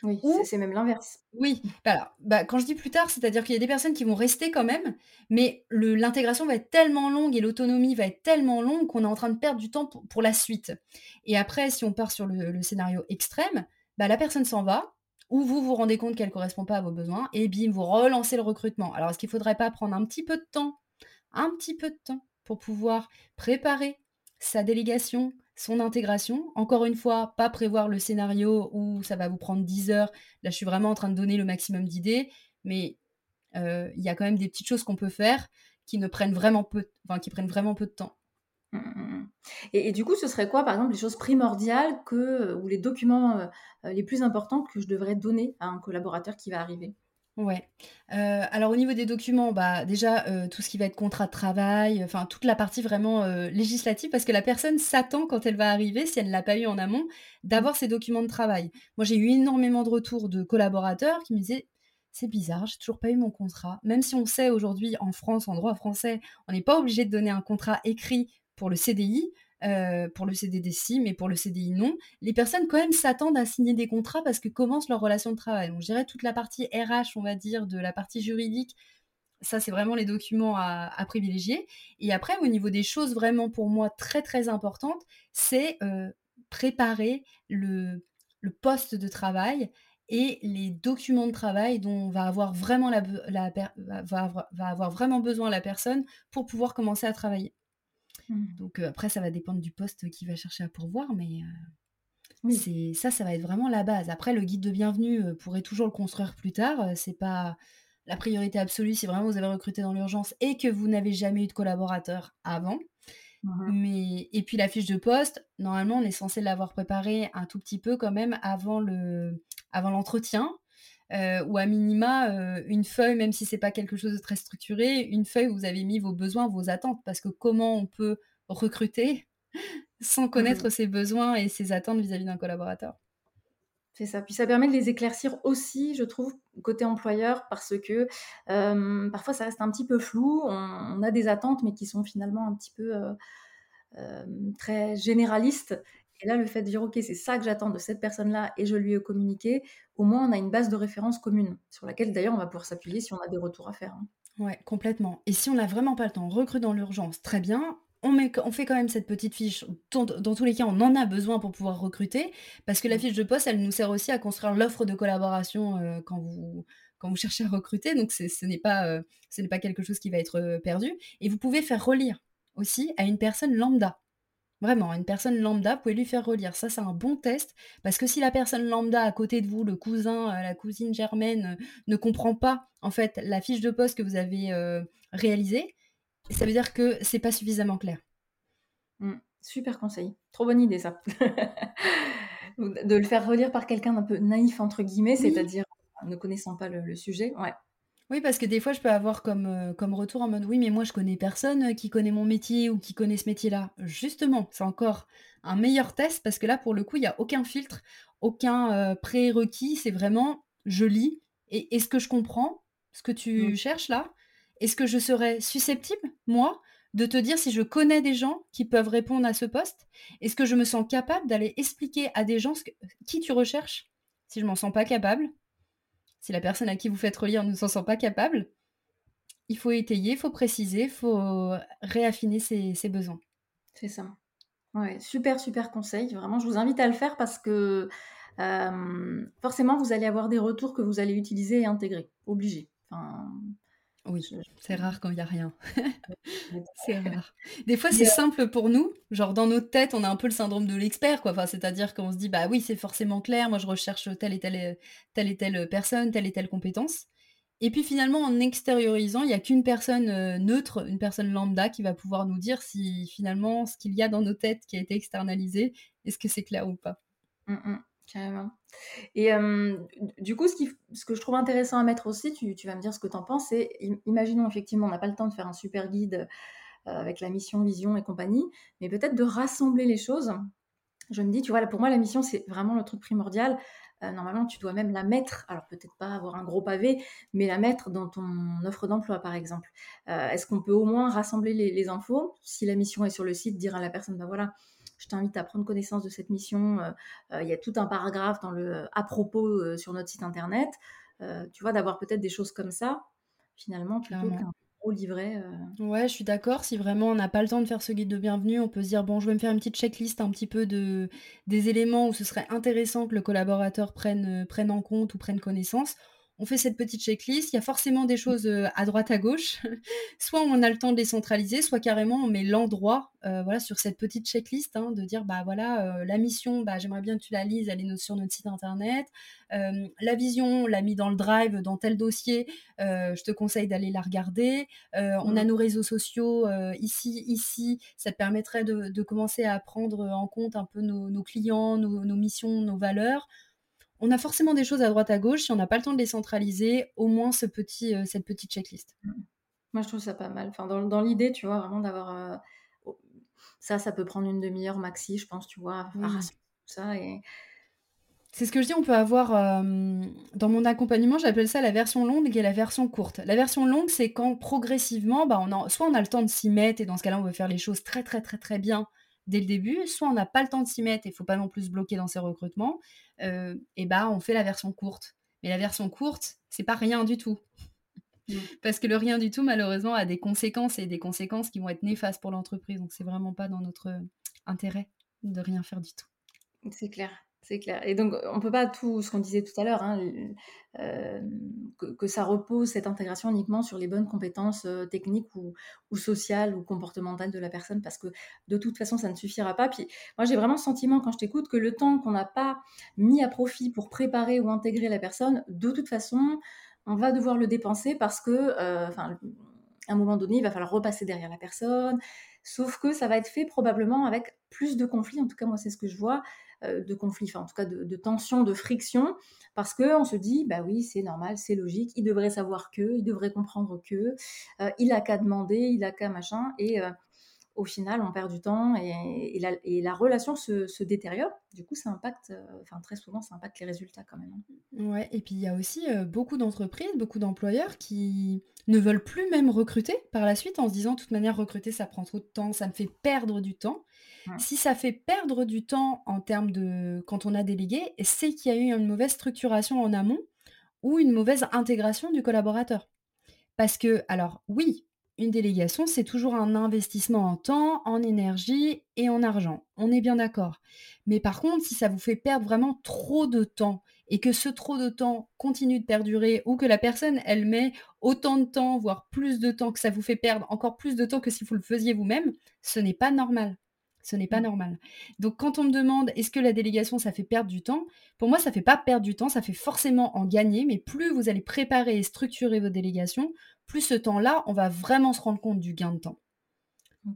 Speaker 1: Oui, c'est même l'inverse.
Speaker 2: Oui, bah, bah, quand je dis plus tard, c'est-à-dire qu'il y a des personnes qui vont rester quand même, mais l'intégration va être tellement longue et l'autonomie va être tellement longue qu'on est en train de perdre du temps pour, la suite. Et après, si on part sur le, scénario extrême, bah, la personne s'en va, ou vous vous rendez compte qu'elle ne correspond pas à vos besoins, et bim, vous relancez le recrutement. Alors, est-ce qu'il ne faudrait pas prendre un petit peu de temps, un petit peu de temps, pour pouvoir préparer sa délégation, son intégration. Encore une fois, pas prévoir le scénario où ça va vous prendre 10 heures. Là, je suis vraiment en train de donner le maximum d'idées, mais il y a quand même des petites choses qu'on peut faire qui ne prennent vraiment peu, enfin, qui prennent vraiment peu de temps.
Speaker 1: Mmh, mmh, mmh. Et, du coup, ce serait quoi, par exemple, les choses primordiales que, ou les documents les plus importants que je devrais donner à un collaborateur qui va arriver?
Speaker 2: Ouais. alors au niveau des documents, bah, déjà, tout ce qui va être contrat de travail, enfin toute la partie vraiment, législative parce que la personne s'attend quand elle va arriver, si elle ne l'a pas eu en amont, d'avoir ses documents de travail. Moi, j'ai eu énormément de retours de collaborateurs qui me disaient: «C'est bizarre, j'ai toujours pas eu mon contrat». Même si on sait aujourd'hui en France, en droit français, on n'est pas obligé de donner un contrat écrit pour le CDI, euh, pour le CDD si, mais pour le CDI non, les personnes quand même s'attendent à signer des contrats parce que commence leur relation de travail. Donc je dirais toute la partie RH, on va dire, de la partie juridique, ça c'est vraiment les documents à, privilégier. Et après, au niveau des choses vraiment pour moi très très importantes, c'est euh, préparer le, poste de travail et les documents de travail dont va avoir vraiment, la, va avoir vraiment besoin la personne pour pouvoir commencer à travailler. Mmh. Donc après, ça va dépendre du poste qui va chercher à pourvoir, mais c'est ça, ça va être vraiment la base. Après, le guide de bienvenue pourrait toujours le construire plus tard. c'est pas la priorité absolue si vraiment vous avez recruté dans l'urgence et que vous n'avez jamais eu de collaborateur avant. Mmh mais et puis la fiche de poste, normalement, on est censé l'avoir préparée un tout petit peu quand même avant le avant l'entretien euh, ou à minima euh, une feuille, même si c'est pas quelque chose de très structuré, une feuille où vous avez mis vos besoins, vos attentes, parce que comment on peut recruter sans connaître mmh. ses besoins et ses attentes vis-à-vis d'un collaborateur?
Speaker 1: C'est ça. Puis ça permet de les éclaircir aussi, je trouve, côté employeur, parce que euh, parfois ça reste un petit peu flou. On, a des attentes, mais qui sont finalement un petit peu très généralistes. Et là, le fait de dire, OK, c'est ça que j'attends de cette personne-là et je lui ai communiqué, au moins on a une base de référence commune sur laquelle d'ailleurs on va pouvoir s'appuyer si on a des retours à faire. Hein.
Speaker 2: Ouais, complètement. Et si on n'a vraiment pas le temps, on recrute dans l'urgence, très bien. On, met, on fait quand même cette petite fiche. Dans, tous les cas, on en a besoin pour pouvoir recruter, parce que la mmh. fiche de poste, elle nous sert aussi à construire l'offre de collaboration euh, quand, vous, quand vous cherchez à recruter. Donc, ce n'est pas, euh, ce n'est pas quelque chose qui va être euh, perdu. Et vous pouvez faire relire aussi à une personne lambda. Vraiment, une personne lambda, vous pouvez lui faire relire. Ça, c'est un bon test, parce que si la personne lambda à côté de vous, le cousin, euh, la cousine germaine, euh, ne comprend pas, en fait, la fiche de poste que vous avez euh, réalisée, ça veut dire que c'est pas suffisamment clair.
Speaker 1: Mmh, super conseil. Trop bonne idée, ça. de le faire relire par quelqu'un d'un peu naïf, entre guillemets, c'est-à-dire ne connaissant pas le, le sujet. Ouais.
Speaker 2: Oui, parce que des fois, je peux avoir comme, euh, comme retour en mode: «Oui, mais moi, je connais personne, euh, qui connaît mon métier ou qui connaît ce métier-là». Justement, c'est encore un meilleur test parce que là, pour le coup, il y a aucun filtre, aucun, euh, prérequis. C'est vraiment: je lis et est-ce que je comprends ce que tu mmh. cherches là? Est-ce que je serais susceptible, moi, de te dire si je connais des gens qui peuvent répondre à ce poste? Est-ce que je me sens capable d'aller expliquer à des gens qui tu recherches? Si je m'en sens pas capable si la personne à qui vous faites relire ne s'en sent pas capable, il faut étayer, il faut préciser, il faut réaffiner ses, besoins.
Speaker 1: C'est ça. Ouais, super, super conseil. Vraiment, je vous invite à le faire parce que euh, forcément, vous allez avoir des retours que vous allez utiliser et intégrer. Obligé.
Speaker 2: Oui, c'est rare quand il n'y a rien. c'est rare. Des fois, c'est simple pour nous. Genre, dans notre tête, on a un peu le syndrome de l'expert, quoi. Enfin, c'est-à-dire qu'on se dit, bah oui, c'est forcément clair. Moi, je recherche telle et telle, telle et telle personne, telle et telle compétence. Et puis finalement, en extériorisant, il n'y a qu'une personne euh, neutre, une personne lambda qui va pouvoir nous dire si finalement ce qu'il y a dans nos têtes qui a été externalisé, est-ce que c'est clair ou pas.
Speaker 1: Mmh. Carrément. Et du coup, ce, qui, ce que je trouve intéressant à mettre aussi, tu, tu vas me dire ce que tu en penses, c'est imaginons effectivement, on n'a pas le temps de faire un super guide avec la mission, vision et compagnie, mais peut-être de rassembler les choses. Je me dis, tu vois, pour moi, la mission, c'est vraiment le truc primordial. normalement, tu dois même la mettre, alors peut-être pas avoir un gros pavé, mais la mettre dans ton offre d'emploi, par exemple. Est-ce qu'on peut au moins rassembler les, infos? Si la mission est sur le site, dire à la personne, ben voilà, je t'invite à prendre connaissance de cette mission. Euh, euh, il y a tout un paragraphe dans le à propos sur notre site internet. Euh, tu vois, d'avoir peut-être des choses comme ça, finalement, plutôt qu'un gros livret.
Speaker 2: Ouais, je suis d'accord. Si vraiment on n'a pas le temps de faire ce guide de bienvenue, on peut se dire bon, je vais me faire une petite checklist un petit peu de des éléments où ce serait intéressant que le collaborateur prenne, prenne en compte ou prenne connaissance. On fait cette petite checklist. Il y a forcément des choses à droite, à gauche. soit on a le temps de les centraliser, soit carrément on met l'endroit voilà, sur cette petite checklist, hein, de dire bah voilà, la mission, bah, j'aimerais bien que tu la lises, elle est sur notre site internet. la vision, on l'a mis dans le drive, dans tel dossier, je te conseille d'aller la regarder. On a mmh. nos réseaux sociaux ici, ici, ça te permettrait de, commencer à prendre en compte un peu nos, clients, nos missions, nos valeurs on a forcément des choses à droite à gauche. Si on n'a pas le temps de les centraliser, au moins ce petit, euh, cette petite checklist.
Speaker 1: Moi, je trouve ça pas mal. Enfin, dans, l'idée, tu vois, vraiment d'avoir. Euh, ça, ça peut prendre une demi-heure maxi, je pense, tu vois, ça. Et...
Speaker 2: C'est ce que je dis, on peut avoir. dans mon accompagnement, j'appelle ça la version longue et la version courte. La version longue, c'est quand progressivement, bah, on soit on a le temps de s'y mettre, et dans ce cas-là, on veut faire les choses très, très, très, très bien dès le début, soit on n'a pas le temps de s'y mettre et il faut pas non plus se bloquer dans ses recrutements, euh, et bah on fait la version courte. Mais la version courte, c'est pas rien du tout. Mmh. Parce que le rien du tout, malheureusement, a des conséquences et des conséquences qui vont être néfastes pour l'entreprise. Donc, c'est vraiment pas dans notre intérêt de rien faire du tout.
Speaker 1: C'est clair. C'est clair. Et donc, on ne peut pas tout, ce qu'on disait tout à l'heure, hein, euh, que, ça repose, cette intégration, uniquement sur les bonnes compétences euh, techniques ou, sociales ou comportementales de la personne, parce que de toute façon, ça ne suffira pas. Puis, moi, j'ai vraiment le sentiment, quand je t'écoute, que le temps qu'on n'a pas mis à profit pour préparer ou intégrer la personne, de toute façon, on va devoir le dépenser parce que, euh, à un moment donné, il va falloir repasser derrière la personne. Sauf que ça va être fait probablement avec plus de conflits. En tout cas, moi, c'est ce que je vois. Euh, de conflit, enfin en tout cas de, de tension, de friction, parce qu'on se dit, bah oui, c'est normal, c'est logique, il devrait savoir que, il devrait comprendre que, euh, il a qu'à demander, il a qu'à machin, et euh, au final, on perd du temps et, la, relation se, détériore. Du coup, ça impacte, enfin très souvent, ça impacte les résultats quand même.
Speaker 2: Hein. Ouais, et puis il y a aussi beaucoup d'entreprises, beaucoup d'employeurs qui ne veulent plus même recruter par la suite en se disant, de toute manière, recruter, ça prend trop de temps, ça me fait perdre du temps. Si ça fait perdre du temps en termes de quand on a délégué, c'est qu'il y a eu une mauvaise structuration en amont ou une mauvaise intégration du collaborateur. Parce que, alors oui, une délégation, c'est toujours un investissement en temps, en énergie et en argent. On est bien d'accord. Mais par contre, si ça vous fait perdre vraiment trop de temps et que ce trop de temps continue de perdurer ou que la personne, elle met autant de temps, voire plus de temps, que ça vous fait perdre encore plus de temps que si vous le faisiez vous-même, ce n'est pas normal. Ce n'est pas mmh. normal. Donc quand on me demande est-ce que la délégation ça fait perdre du temps, pour moi ça fait pas perdre du temps, ça fait forcément en gagner, mais plus vous allez préparer et structurer vos délégations, plus ce temps-là, on va vraiment se rendre compte du gain de temps.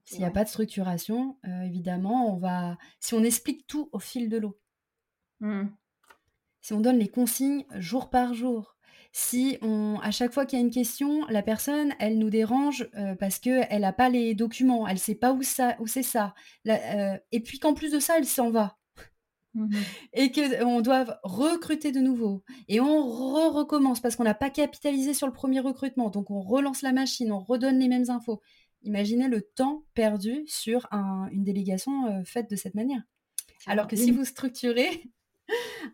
Speaker 2: S'il n'y a pas de structuration, euh, évidemment, on va si on explique tout au fil de l'eau. Mmh. Si on donne les consignes jour par jour, si on, à chaque fois qu'il y a une question, la personne, elle nous dérange euh, parce qu'elle n'a pas les documents, elle ne sait pas où, ça, où c'est ça. Euh, et puis qu'en plus de ça, elle s'en va. Mmh et qu'on doit recruter de nouveau. Et on recommence parce qu'on n'a pas capitalisé sur le premier recrutement. Donc on relance la machine, on redonne les mêmes infos. Imaginez le temps perdu sur une délégation euh, faite de cette manière. Alors que si vous structurez,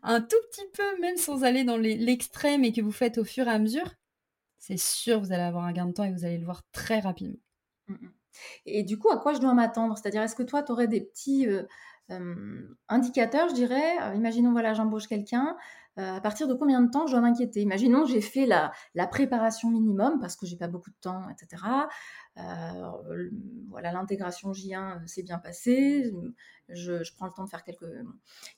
Speaker 2: un tout petit peu, même sans aller dans l'extrême et que vous faites au fur et à mesure, c'est sûr vous allez avoir un gain de temps et vous allez le voir très rapidement. Mmh,
Speaker 1: mmh. Et du coup, à quoi je dois m'attendre? C'est-à-dire, est-ce que toi, tu aurais des petits euh, indicateurs, je dirais? Euh, Imaginons, voilà, j'embauche quelqu'un. Euh, à partir de combien de temps je dois m'inquiéter? Imaginons, j'ai fait la, la, préparation minimum parce que j'ai pas beaucoup de temps, etc. Euh, voilà, l'intégration J1 s'est bien passée. Je, prends le temps de faire quelques,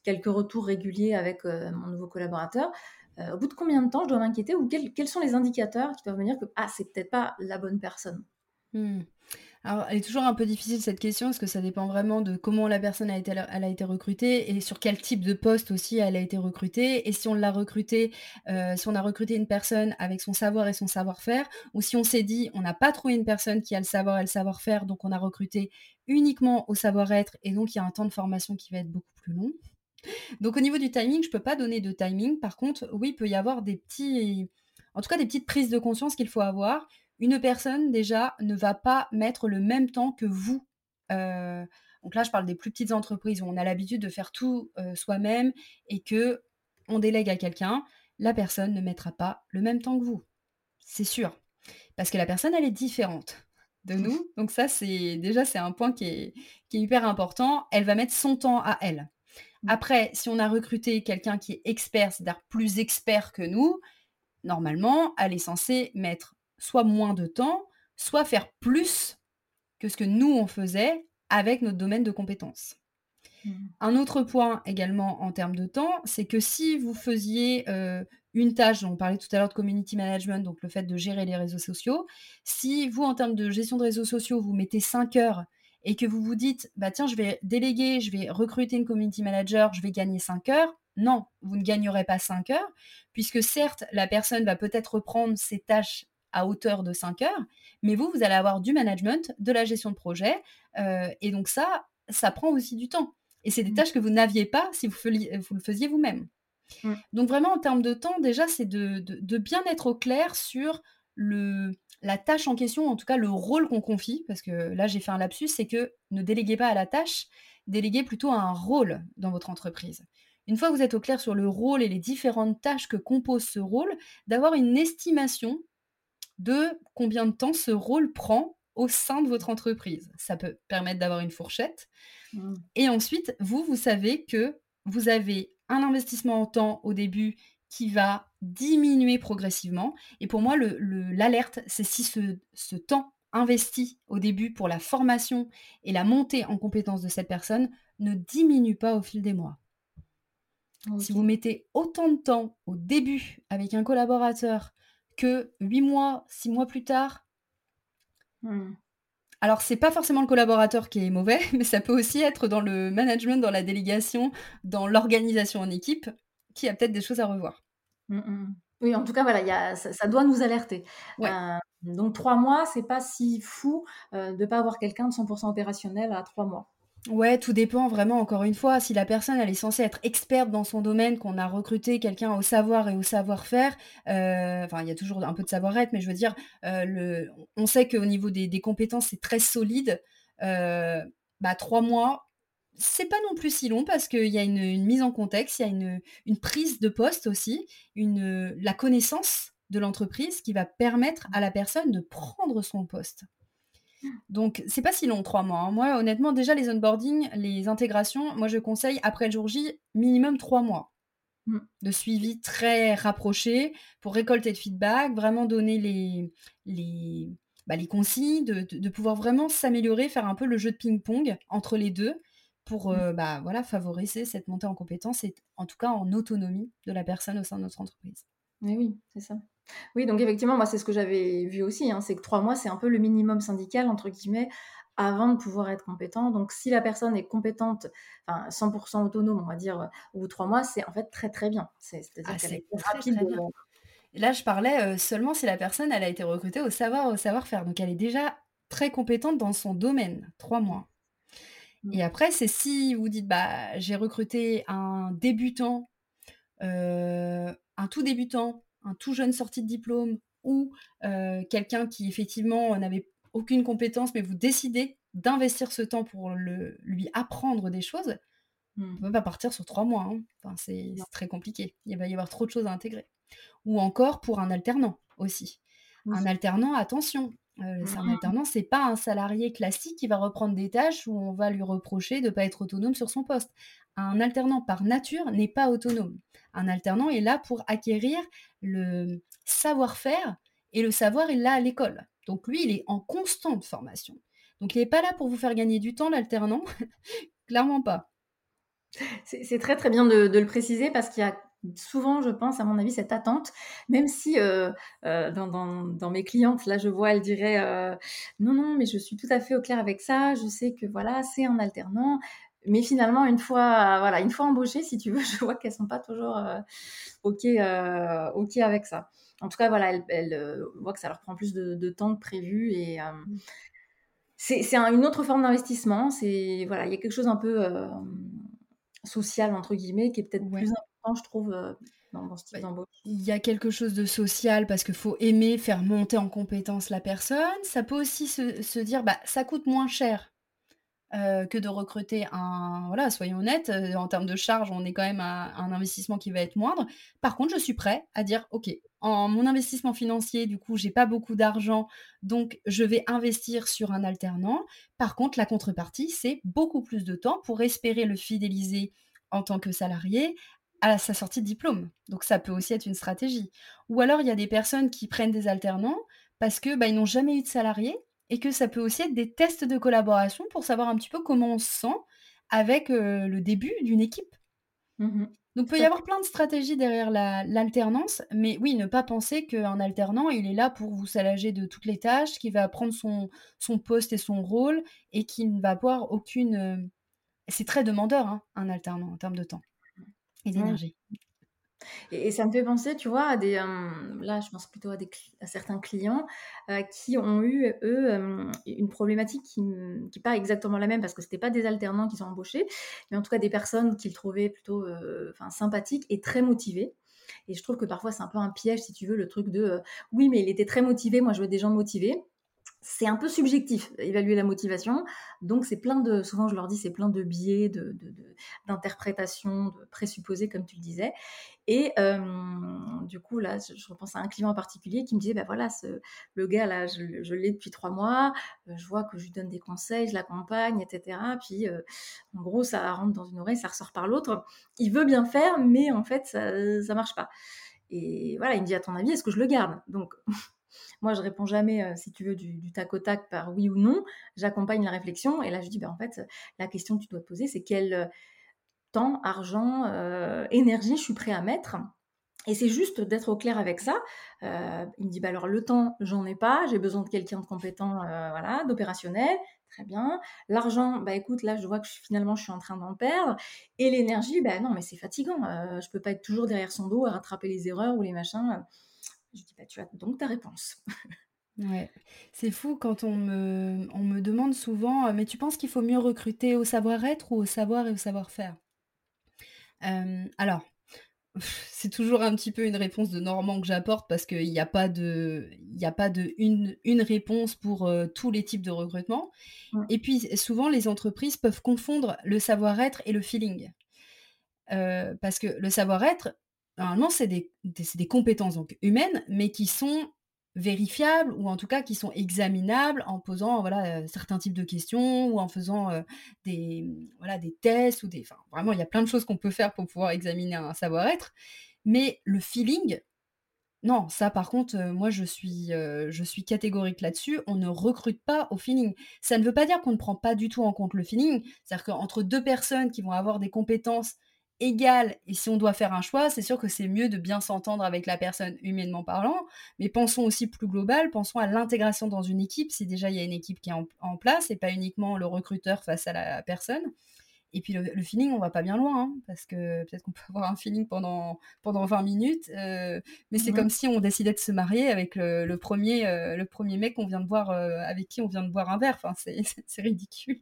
Speaker 1: quelques retours réguliers avec euh, mon nouveau collaborateur. Euh, au bout de combien de temps je dois m'inquiéter ou quels, sont les indicateurs qui doivent me dire que ah, c'est peut-être pas la bonne personne?
Speaker 2: Mmh. Alors, elle est toujours un peu difficile cette question parce que ça dépend vraiment de comment la personne a été, recrutée et sur quel type de poste aussi elle a été recrutée et si on l'a recrutée, euh, si on a recruté une personne avec son savoir et son savoir-faire ou si on s'est dit on n'a pas trouvé une personne qui a le savoir et le savoir-faire donc on a recruté uniquement au savoir-être et donc il y a un temps de formation qui va être beaucoup plus long. Donc au niveau du timing, je ne peux pas donner de timing. Par contre, oui, il peut y avoir des petits, en tout cas des petites prises de conscience qu'il faut avoir une personne déjà ne va pas mettre le même temps que vous. Euh, donc là, je parle des plus petites entreprises où on a l'habitude de faire tout euh, soi-même et que on délègue à quelqu'un. La personne ne mettra pas le même temps que vous. C'est sûr. Parce que la personne, elle est différente de nous. Donc ça, c'est déjà, c'est un point qui est, qui est hyper important. Elle va mettre son temps à elle. Mmh. Après, si on a recruté quelqu'un qui est expert, c'est-à-dire plus expert que nous, normalement, elle est censée mettre soit moins de temps, soit faire plus que ce que nous, on faisait avec notre domaine de compétences. Mmh. Un autre point également en termes de temps, c'est que si vous faisiez euh, une tâche, dont on parlait tout à l'heure de community management, donc le fait de gérer les réseaux sociaux, si vous, en termes de gestion de réseaux sociaux, vous mettez 5 heures et que vous vous dites, bah tiens, je vais déléguer, je vais recruter une community manager, je vais gagner 5 heures, non, vous ne gagnerez pas 5 heures, puisque certes, la personne va peut-être reprendre ses tâches à hauteur de 5 heures, mais vous, vous allez avoir du management, de la gestion de projet, euh, et donc ça, ça prend aussi du temps. Et c'est des mmh. tâches que vous n'aviez pas si vous, le faisiez vous-même. Mmh. Donc vraiment, en termes de temps, déjà, c'est de, bien être au clair sur le, la tâche en question, en tout cas le rôle qu'on confie, parce que là, j'ai fait un lapsus, c'est que ne déléguez pas à la tâche, déléguez plutôt à un rôle dans votre entreprise. Une fois que vous êtes au clair sur le rôle et les différentes tâches que compose ce rôle, d'avoir une estimation de combien de temps ce rôle prend au sein de votre entreprise. Ça peut permettre d'avoir une fourchette. Mmh. Et ensuite, vous, vous savez que vous avez un investissement en temps au début qui va diminuer progressivement. Et pour moi, l'alerte, c'est si ce, temps investi au début pour la formation et la montée en compétence de cette personne ne diminue pas au fil des mois. Si vous mettez autant de temps au début avec un collaborateur que 8 mois, 6 mois plus tard, mmh. alors c'est pas forcément le collaborateur qui est mauvais, mais ça peut aussi être dans le management, dans la délégation, dans l'organisation en équipe, qui a peut-être des choses à revoir.
Speaker 1: Mmh, mmh. Oui, en tout cas, voilà, y a, ça, doit nous alerter. Euh, donc, trois mois, c'est pas si fou euh, de ne pas avoir quelqu'un de 100% opérationnel à trois mois.
Speaker 2: Ouais, tout dépend vraiment, encore une fois. Si la personne, elle est censée être experte dans son domaine, qu'on a recruté quelqu'un au savoir et au savoir-faire, euh, enfin, il y a toujours un peu de savoir-être, mais je veux dire, euh, on sait qu'au niveau des, compétences, c'est très solide. Euh, bah, trois mois, c'est pas non plus si long parce qu'il y a une, mise en contexte, il y a une, une, prise de poste aussi, une, la connaissance de l'entreprise qui va permettre à la personne de prendre son poste. Donc, c'est pas si long, trois mois. Hein. Moi, honnêtement, déjà, les onboarding, les intégrations, moi, je conseille, après le jour J, minimum trois mois mmh. de suivi très rapproché pour récolter le feedback, vraiment donner les, les, bah, les consignes, de, pouvoir vraiment s'améliorer, faire un peu le jeu de ping-pong entre les deux pour mmh. euh, bah, voilà, favoriser cette montée en compétence et en tout cas en autonomie de la personne au sein de notre entreprise.
Speaker 1: Mais oui, c'est ça. Oui, donc effectivement, moi, c'est ce que j'avais vu aussi, hein, c'est que trois mois, c'est un peu le minimum syndical, entre guillemets, avant de pouvoir être compétent. Donc, si la personne est compétente, enfin, 100% autonome, on va dire, au bout de trois mois, c'est en fait très, très bien. C'est-à-dire
Speaker 2: ah, qu'elle est rapide. Là, je parlais euh, seulement si la personne, elle a été recrutée au savoir, au savoir-faire. Donc, elle est déjà très compétente dans son domaine, trois mois. Et mmh. après, c'est si vous dites, bah, j'ai recruté un débutant, euh, un tout débutant, un tout jeune sorti de diplôme ou euh, quelqu'un qui effectivement n'avait aucune compétence, mais vous décidez d'investir ce temps pour le, lui apprendre des choses, on ne peut pas partir sur trois mois. Hein. Enfin, c'est très compliqué. Il va y avoir trop de choses à intégrer. Ou encore pour un alternant aussi. Un alternant, attention, euh, c'est un alternant, c'est pas un salarié classique qui va reprendre des tâches où on va lui reprocher de ne pas être autonome sur son poste. Un alternant par nature n'est pas autonome. Un alternant est là pour acquérir le savoir-faire et le savoir, il l'a à l'école. Donc lui, il est en constante formation. Donc il n'est pas là pour vous faire gagner du temps, l'alternant. Clairement pas.
Speaker 1: C'est très très bien de, le préciser parce qu'il y a souvent, je pense, à mon avis, cette attente, même si euh, euh, dans, mes clientes, là, je vois, elles diraient euh, non, non, mais je suis tout à fait au clair avec ça, je sais que voilà, c'est un alternant, mais finalement, une fois, voilà, une fois embauchées, si tu veux, je vois qu'elles sont pas toujours euh, ok, euh, ok avec ça. En tout cas, voilà, elles, euh, voient que ça leur prend plus de, temps que prévu et mmh. c'est une autre forme d'investissement. C'est voilà, il y a quelque chose un peu social entre guillemets qui est peut-être plus important, je trouve. Dans, ce type bah.
Speaker 2: Il y a quelque chose de social parce qu'il faut aimer faire monter en compétence la personne. Ça peut aussi se, se dire, bah, ça coûte moins cher euh, que de recruter un voilà, soyons honnêtes, euh, en termes de charge, on est quand même à un investissement qui va être moindre. Par contre, je suis prêt à dire: «OK, en mon investissement financier, du coup, j'ai pas beaucoup d'argent, donc je vais investir sur un alternant. Par contre, la contrepartie, c'est beaucoup plus de temps pour espérer le fidéliser en tant que salarié, à sa sortie de diplôme. Donc ça peut aussi être une stratégie. Ou alors il y a des personnes qui prennent des alternants parce que bah, ils n'ont jamais eu de salarié et que ça peut aussi être des tests de collaboration pour savoir un petit peu comment on se sent avec le début d'une équipe. Mmh Donc, il peut y avoir plein de stratégies derrière l'alternance, mais oui, ne pas penser qu'un alternant, il est là pour vous soulager de toutes les tâches, qu'il va apprendre son, son poste et son rôle, et qu'il ne va avoir aucune... C'est très demandeur, hein, un alternant, en termes de temps et d'énergie.
Speaker 1: Et, ça me fait penser, tu vois, à des, là, je pense plutôt à, des, certains clients qui ont eu, eux, une problématique qui n'est pas exactement la même parce que ce n'était pas des alternants qui sont embauchés, mais en tout cas des personnes qu'ils trouvaient plutôt enfin sympathiques et très motivées. Et je trouve que parfois c'est un peu un piège, si tu veux, le truc de oui, mais il était très motivé, moi je veux des gens motivés c'est un peu subjectif, évaluer la motivation. Donc, c'est plein de, souvent je leur dis, c'est plein de biais, d'interprétations, de, de, présupposés, comme tu le disais. Et du coup, là, je, repense à un client en particulier qui me disait, ben voilà, ce, le gars, là, je, l'ai depuis trois mois, euh, je vois que je lui donne des conseils, je l'accompagne, etc. Puis, euh, en gros, ça rentre dans une oreille, ça ressort par l'autre. Il veut bien faire, mais en fait, ça ne marche pas. Et voilà, il me dit, à ton avis, est-ce que je le garde? Donc, moi, je réponds jamais, euh, si tu veux, du, tac au tac par oui ou non. J'accompagne la réflexion. Et là, je dis, ben, en fait, la question que tu dois te poser, c'est quel temps, argent, euh, énergie je suis prêt à mettre? Et c'est juste d'être au clair avec ça. Euh, il me dit, bah alors le temps, j'en ai pas, j'ai besoin de quelqu'un de compétent, euh, voilà, d'opérationnel. Très bien. L'argent, bah écoute, là, je vois que finalement, je suis en train d'en perdre. Et l'énergie, bah non, mais c'est fatigant. je peux pas être toujours derrière son dos à rattraper les erreurs ou les machins. Je dis, bah tu as donc ta réponse.
Speaker 2: Ouais, c'est fou quand on me, on me demande souvent, mais tu penses qu'il faut mieux recruter au savoir-être ou au savoir et au savoir-faire? Alors, c'est toujours un petit peu une réponse de Normand que j'apporte parce qu'il n'y a pas de, il a pas de une, une réponse pour tous les types de recrutement. Et puis souvent les entreprises peuvent confondre le savoir-être et le feeling. parce que le savoir-être, normalement, c'est des, compétences donc, humaines, mais qui sont vérifiables ou en tout cas qui sont examinables en posant voilà euh, certains types de questions ou en faisant euh, des voilà des tests ou des vraiment il y a plein de choses qu'on peut faire pour pouvoir examiner un savoir-être. Mais le feeling non ça par contre euh, moi je suis je suis catégorique là-dessus. On ne recrute pas au feeling. Ça ne veut pas dire qu'on ne prend pas du tout en compte le feeling. C'est-à-dire qu'entre deux personnes qui vont avoir des compétences égal. Et si on doit faire un choix, c'est sûr que c'est mieux de bien s'entendre avec la personne humainement parlant. Mais pensons aussi plus global, pensons à l'intégration dans une équipe, si déjà il y a une équipe qui est en, place et pas uniquement le recruteur face à la personne. Et puis le, feeling, on va pas bien loin, hein, parce que peut-être qu'on peut avoir un feeling pendant, pendant 20 minutes, euh, mais c'est comme si on décidait de se marier avec le, premier, euh, le premier mec qu'on vient de voir, euh, avec qui on vient de boire un verre. Enfin, c'est ridicule.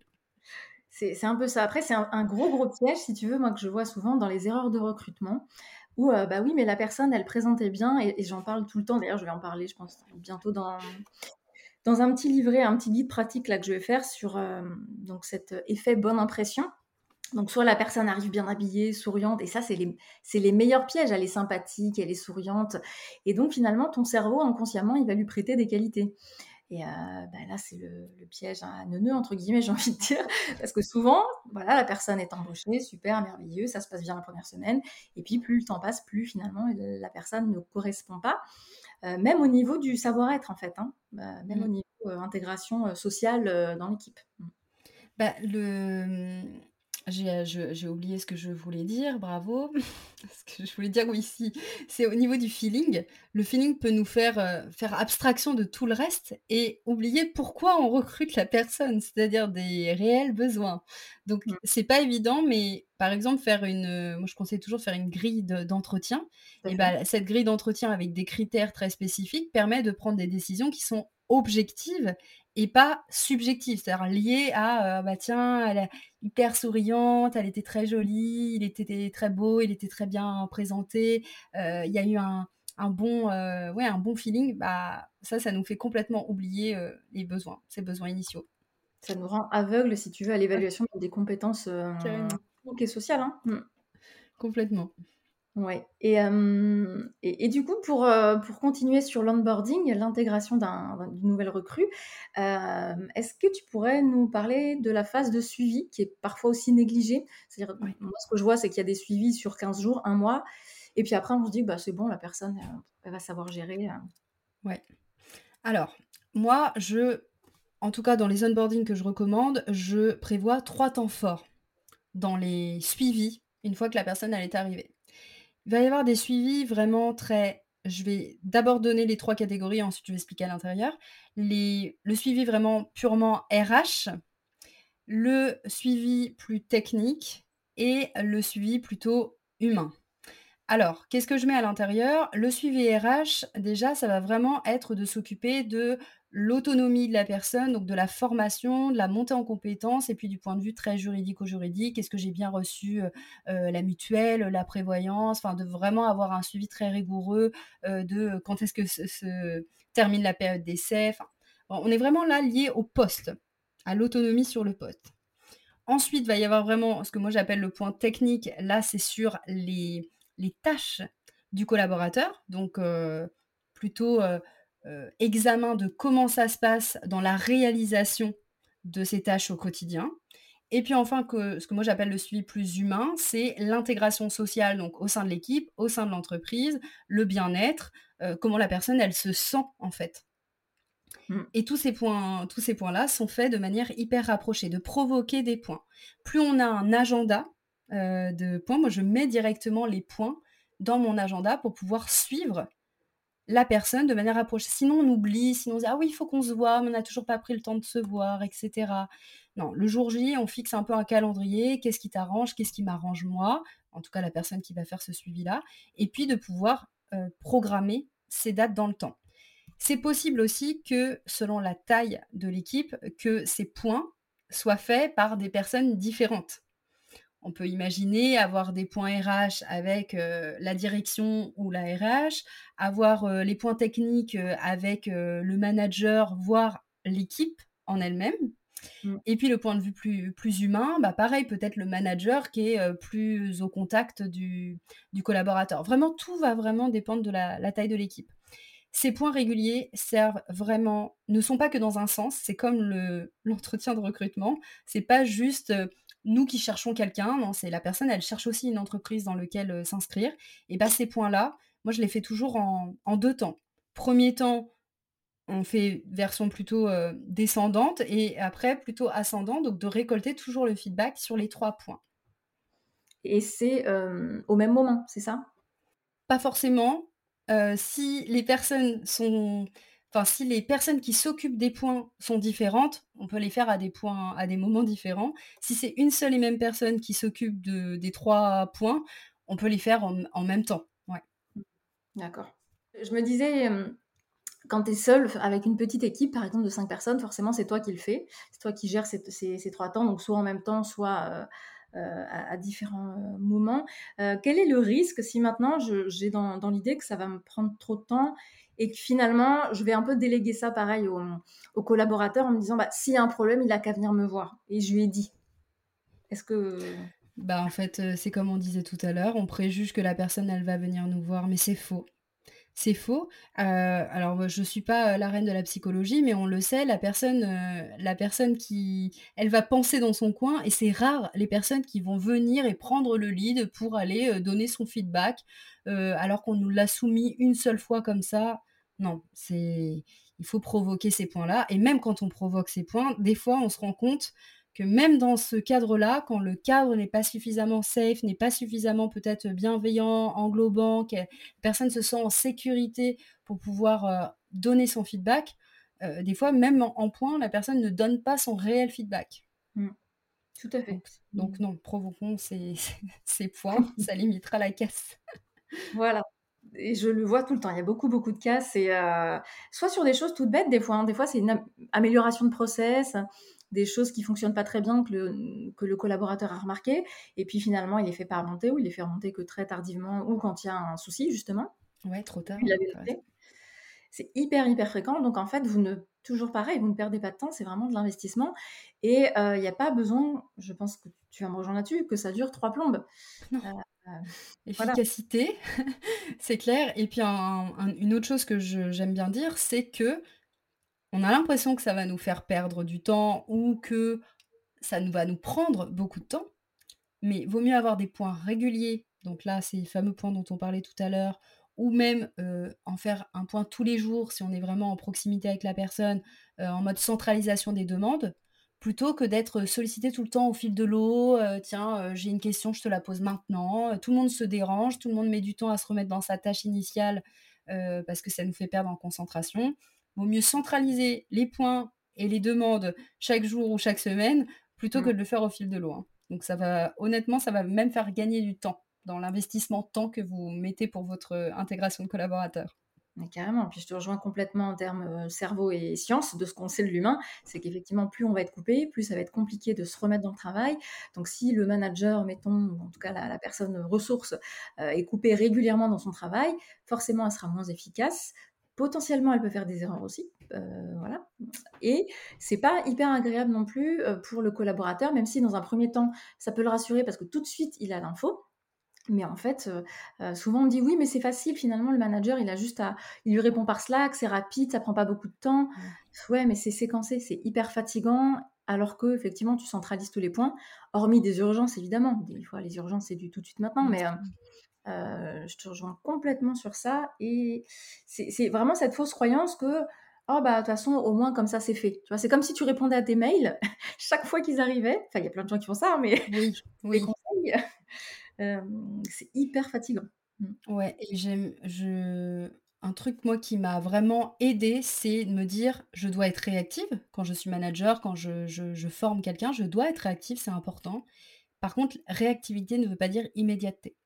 Speaker 1: C'est un peu ça. Après, c'est un, gros, gros piège, si tu veux, moi, que je vois souvent dans les erreurs de recrutement, où, euh, bah oui, mais la personne, elle présentait bien, et, j'en parle tout le temps. D'ailleurs, je vais en parler, je pense, bientôt dans, dans un petit livret, un petit guide pratique là que je vais faire sur euh, donc cet effet bonne impression. Donc, soit la personne arrive bien habillée, souriante, et ça, c'est les, les meilleurs pièges. Elle est sympathique, elle est souriante. Et donc, finalement, ton cerveau, inconsciemment, il va lui prêter des qualités. Et euh, bah, là, c'est le, piège à neuneu, entre guillemets, j'ai envie de dire. Parce que souvent, voilà, la personne est embauchée, super, merveilleux, ça se passe bien la première semaine. Et puis, plus le temps passe, plus finalement, la personne ne correspond pas. Euh, même au niveau du savoir-être, en fait. Hein. Bah, même au mmh. niveau euh, intégration sociale dans l'équipe. Mmh.
Speaker 2: Bah, le euh, j'ai oublié ce que je voulais dire, bravo. ce que je voulais dire, oui, si, c'est au niveau du feeling. Le feeling peut nous faire euh, faire abstraction de tout le reste et oublier pourquoi on recrute la personne, c'est-à-dire des réels besoins. Donc, mmh. c'est pas évident, mais par exemple, faire une, euh, moi je conseille toujours faire une grille d'entretien. et bah, cette grille d'entretien avec des critères très spécifiques permet de prendre des décisions qui sont objectives et pas subjective, c'est-à-dire liée à bah tiens, elle est hyper souriante, elle était très jolie, il était très beau, il était très bien présenté, il y a eu un, un bon, ouais, un bon feeling, bah ça, ça nous fait complètement oublier les besoins, ces besoins initiaux.
Speaker 1: Ça nous rend aveugle, si tu veux, à l'évaluation des compétences et sociales. Hein. Mmh.
Speaker 2: Complètement.
Speaker 1: Ouais. Et, et, du coup, pour, pour continuer sur l'onboarding, l'intégration d'une nouvelle recrue, est-ce que tu pourrais nous parler de la phase de suivi qui est parfois aussi négligée? C'est-à-dire, moi, ce que je vois, c'est qu'il y a des suivis sur 15 jours, un mois, et puis après, on se dit, bah, c'est bon, la personne, elle, va savoir gérer.
Speaker 2: Ouais. Alors, moi, je, en tout cas, dans les onboarding que je recommande, je prévois trois temps forts dans les suivis une fois que la personne elle est arrivée. Il va y avoir des suivis vraiment très je vais d'abord donner les trois catégories, ensuite je vais expliquer à l'intérieur. Le suivi vraiment purement RH, le suivi plus technique et le suivi plutôt humain. Alors, qu'est-ce que je mets à l'intérieur? Le suivi RH, déjà, ça va vraiment être de s'occuper de l'autonomie de la personne, donc de la formation, de la montée en compétences et puis du point de vue très juridico-juridique, est-ce que j'ai bien reçu, la mutuelle, la prévoyance? Enfin, de vraiment avoir un suivi très rigoureux, de quand est-ce que se termine la période d'essai? On est vraiment là lié au poste, à l'autonomie sur le poste. Ensuite, il va y avoir vraiment ce que moi j'appelle le point technique. Là, c'est sur les les tâches du collaborateur, donc plutôt examen de comment ça se passe dans la réalisation de ces tâches au quotidien. Et puis enfin, que, ce que moi j'appelle le suivi plus humain, c'est l'intégration sociale donc au sein de l'équipe, au sein de l'entreprise, le bien-être, comment la personne elle se sent en fait. Mmh. Et tous ces points, tous ces points-là sont faits de manière hyper rapprochée, de provoquer des points. Plus on a un agenda euh, de points. Moi, je mets directement les points dans mon agenda pour pouvoir suivre la personne de manière approchée. Sinon, on oublie, sinon on dit Ah oui, il faut qu'on se voit, mais on n'a toujours pas pris le temps de se voir, etc. Non, le jour J, on fixe un peu un calendrier. Qu'est-ce qui t'arrange? Qu'est-ce qui m'arrange moi? En tout cas, la personne qui va faire ce suivi-là. Et puis de pouvoir euh, programmer ces dates dans le temps. C'est possible aussi que, selon la taille de l'équipe, que ces points soient faits par des personnes différentes. On peut imaginer avoir des points RH avec euh, la direction ou la RH, avoir euh, les points techniques euh, avec le manager, voire l'équipe en elle-même. Mm. Et puis le point de vue plus, plus humain, bah pareil, peut-être le manager qui est plus au contact du, collaborateur. Vraiment, tout va vraiment dépendre de la, la taille de l'équipe. Ces points réguliers servent vraiment, ne sont pas que dans un sens, c'est comme l'entretien de recrutement, c'est pas juste nous qui cherchons quelqu'un, non, c'est la personne, elle cherche aussi une entreprise dans laquelle euh, s'inscrire. Et bien, ces points-là, moi, je les fais toujours en, deux temps. Premier temps, on fait version plutôt euh, descendante et après plutôt ascendante, donc de récolter toujours le feedback sur les trois points.
Speaker 1: Et c'est euh, au même moment, c'est ça?
Speaker 2: Pas forcément. si les personnes sont enfin, si les personnes qui s'occupent des points sont différentes, on peut les faire à des points, à des moments différents. Si c'est une seule et même personne qui s'occupe de, des trois points, on peut les faire en, même temps. Ouais.
Speaker 1: D'accord. Je me disais, quand tu es seul avec une petite équipe, par exemple de cinq personnes, forcément c'est toi qui le fais, c'est toi qui gères ces, trois temps, donc soit en même temps, soit euh, euh, à, différents euh, moments. quel est le risque si maintenant j'ai dans l'idée que ça va me prendre trop de temps et que finalement, je vais un peu déléguer ça pareil au, collaborateur en me disant, bah, s'il y a un problème, il a qu'à venir me voir. Et je lui ai dit. Est-ce que...
Speaker 2: Bah en fait, euh, c'est comme on disait tout à l'heure, on préjuge que la personne, elle va venir nous voir, mais c'est faux. C'est faux. Euh, alors, je ne suis pas euh, la reine de la psychologie, mais on le sait, la personne, la personne qui, elle va penser dans son coin, et c'est rare les personnes qui vont venir et prendre le lead pour aller donner son feedback, alors qu'on nous l'a soumis une seule fois comme ça. Non, c'est, il faut provoquer ces points-là, et même quand on provoque ces points, des fois, on se rend compte que même dans ce cadre-là, quand le cadre n'est pas suffisamment safe, n'est pas suffisamment peut-être bienveillant, englobant, que personne se sent en sécurité pour pouvoir euh, donner son feedback, euh, des fois, même en, point, la personne ne donne pas son réel feedback.
Speaker 1: Mmh. Tout à fait.
Speaker 2: Donc, non, provoquons ces, ces points, ça limitera la casse.
Speaker 1: voilà et je le vois tout le temps. Il y a beaucoup, beaucoup de cas. C'est euh, soit sur des choses toutes bêtes, des fois. Hein. Des fois, c'est une amélioration de process des choses qui fonctionnent pas très bien que le, que le collaborateur a remarqué, et puis finalement il les fait pas remonter ou il les fait remonter que très tardivement ou quand il y a un souci justement.
Speaker 2: Ouais, trop tard.
Speaker 1: c'est hyper, hyper fréquent. Donc en fait, vous ne toujours pareil, vous ne perdez pas de temps, c'est vraiment de l'investissement. Et il n'y a pas besoin, je pense que tu vas me rejoindre là-dessus, que ça dure trois plombes.
Speaker 2: Non. Efficacité, c'est clair. Et puis une autre chose que j'aime bien dire, c'est que on a l'impression que ça va nous faire perdre du temps ou que ça nous va nous prendre beaucoup de temps. Mais vaut mieux avoir des points réguliers. Donc là, les fameux points dont on parlait tout à l'heure, ou même en faire un point tous les jours si on est vraiment en proximité avec la personne, en mode centralisation des demandes, plutôt que d'être sollicité tout le temps au fil de l'eau. tiens, j'ai une question, je te la pose maintenant. Tout le monde se dérange, tout le monde met du temps à se remettre dans sa tâche initiale parce que ça nous fait perdre en concentration vaut mieux centraliser les points et les demandes chaque jour ou chaque semaine plutôt que mmh. de le faire au fil de l'eau. Hein. Donc ça va, honnêtement, ça va même faire gagner du temps dans l'investissement temps que vous mettez pour votre euh, intégration de collaborateurs.
Speaker 1: Mais carrément, puis je te rejoins complètement en termes euh, cerveau et science de ce qu'on sait de l'humain, c'est qu'effectivement, plus on va être coupé, plus ça va être compliqué de se remettre dans le travail. Donc si le manager, mettons, en tout cas la, personne ressource, euh, est coupée régulièrement dans son travail, forcément, elle sera moins efficace, Potentiellement, elle peut faire des erreurs aussi. Euh, voilà. Et c'est pas hyper agréable non plus euh, pour le collaborateur, même si dans un premier temps, ça peut le rassurer parce que tout de suite, il a l'info. Mais en fait, euh, souvent on dit oui, mais c'est facile. Finalement, le manager, il a juste à, il lui répond par Slack, c'est rapide, ça prend pas beaucoup de temps. Ouais, mais c'est séquencé, c'est hyper fatigant. Alors que effectivement, tu centralises tous les points, hormis des urgences évidemment. Des fois, les urgences c'est du tout de suite maintenant, mais euh, je te rejoins complètement sur ça. Et c'est vraiment cette fausse croyance que, oh bah de toute façon, au moins comme ça c'est fait. Tu vois, c'est comme si tu répondais à tes mails chaque fois qu'ils arrivaient. Enfin, il y a plein de gens qui font ça, mais
Speaker 2: oui, oui.
Speaker 1: Euh, c'est hyper fatigant.
Speaker 2: Mmh. Ouais, et j'aime, je, un truc moi qui m'a vraiment aidé, c'est de me dire je dois être réactive quand je suis manager, quand je, je, je forme quelqu'un, je dois être réactive, c'est important. Par contre, réactivité ne veut pas dire immédiateté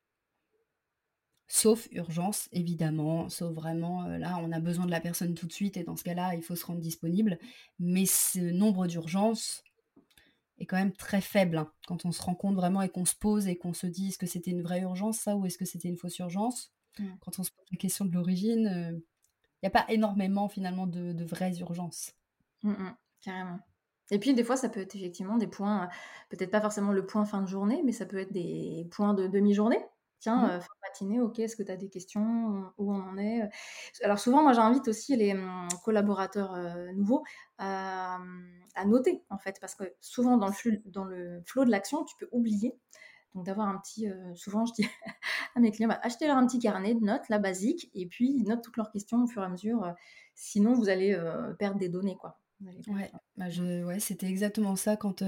Speaker 2: sauf urgence, évidemment, sauf vraiment, euh, là, on a besoin de la personne tout de suite, et dans ce cas-là, il faut se rendre disponible. Mais ce nombre d'urgences est quand même très faible. Hein. Quand on se rend compte vraiment et qu'on se pose et qu'on se dit, est-ce que c'était une vraie urgence, ça, ou est-ce que c'était une fausse urgence? Mmh. Quand on se pose la question de l'origine, euh, il n'y a pas énormément, finalement, de, vraies urgences.
Speaker 1: Mmh, mmh, carrément. Et puis, des fois, ça peut être effectivement des points, peut-être pas forcément le point fin de journée, mais ça peut être des points de demi-journée. Tiens, mmh. OK, est-ce que tu as des questions? Où on en est? Alors souvent, moi, j'invite aussi les, mmh, collaborateurs, nouveaux à, noter, en fait, parce que souvent dans le flux dans le flow de l'action, tu peux oublier. Donc d'avoir un petit, souvent je dis à mes clients: «Bah, achetez-leur un petit carnet de notes, la basique et puis ils notent toutes leurs questions au fur et à mesure, sinon vous allez, perdre des données, quoi».
Speaker 2: Ouais, bah ouais, c'était exactement ça quand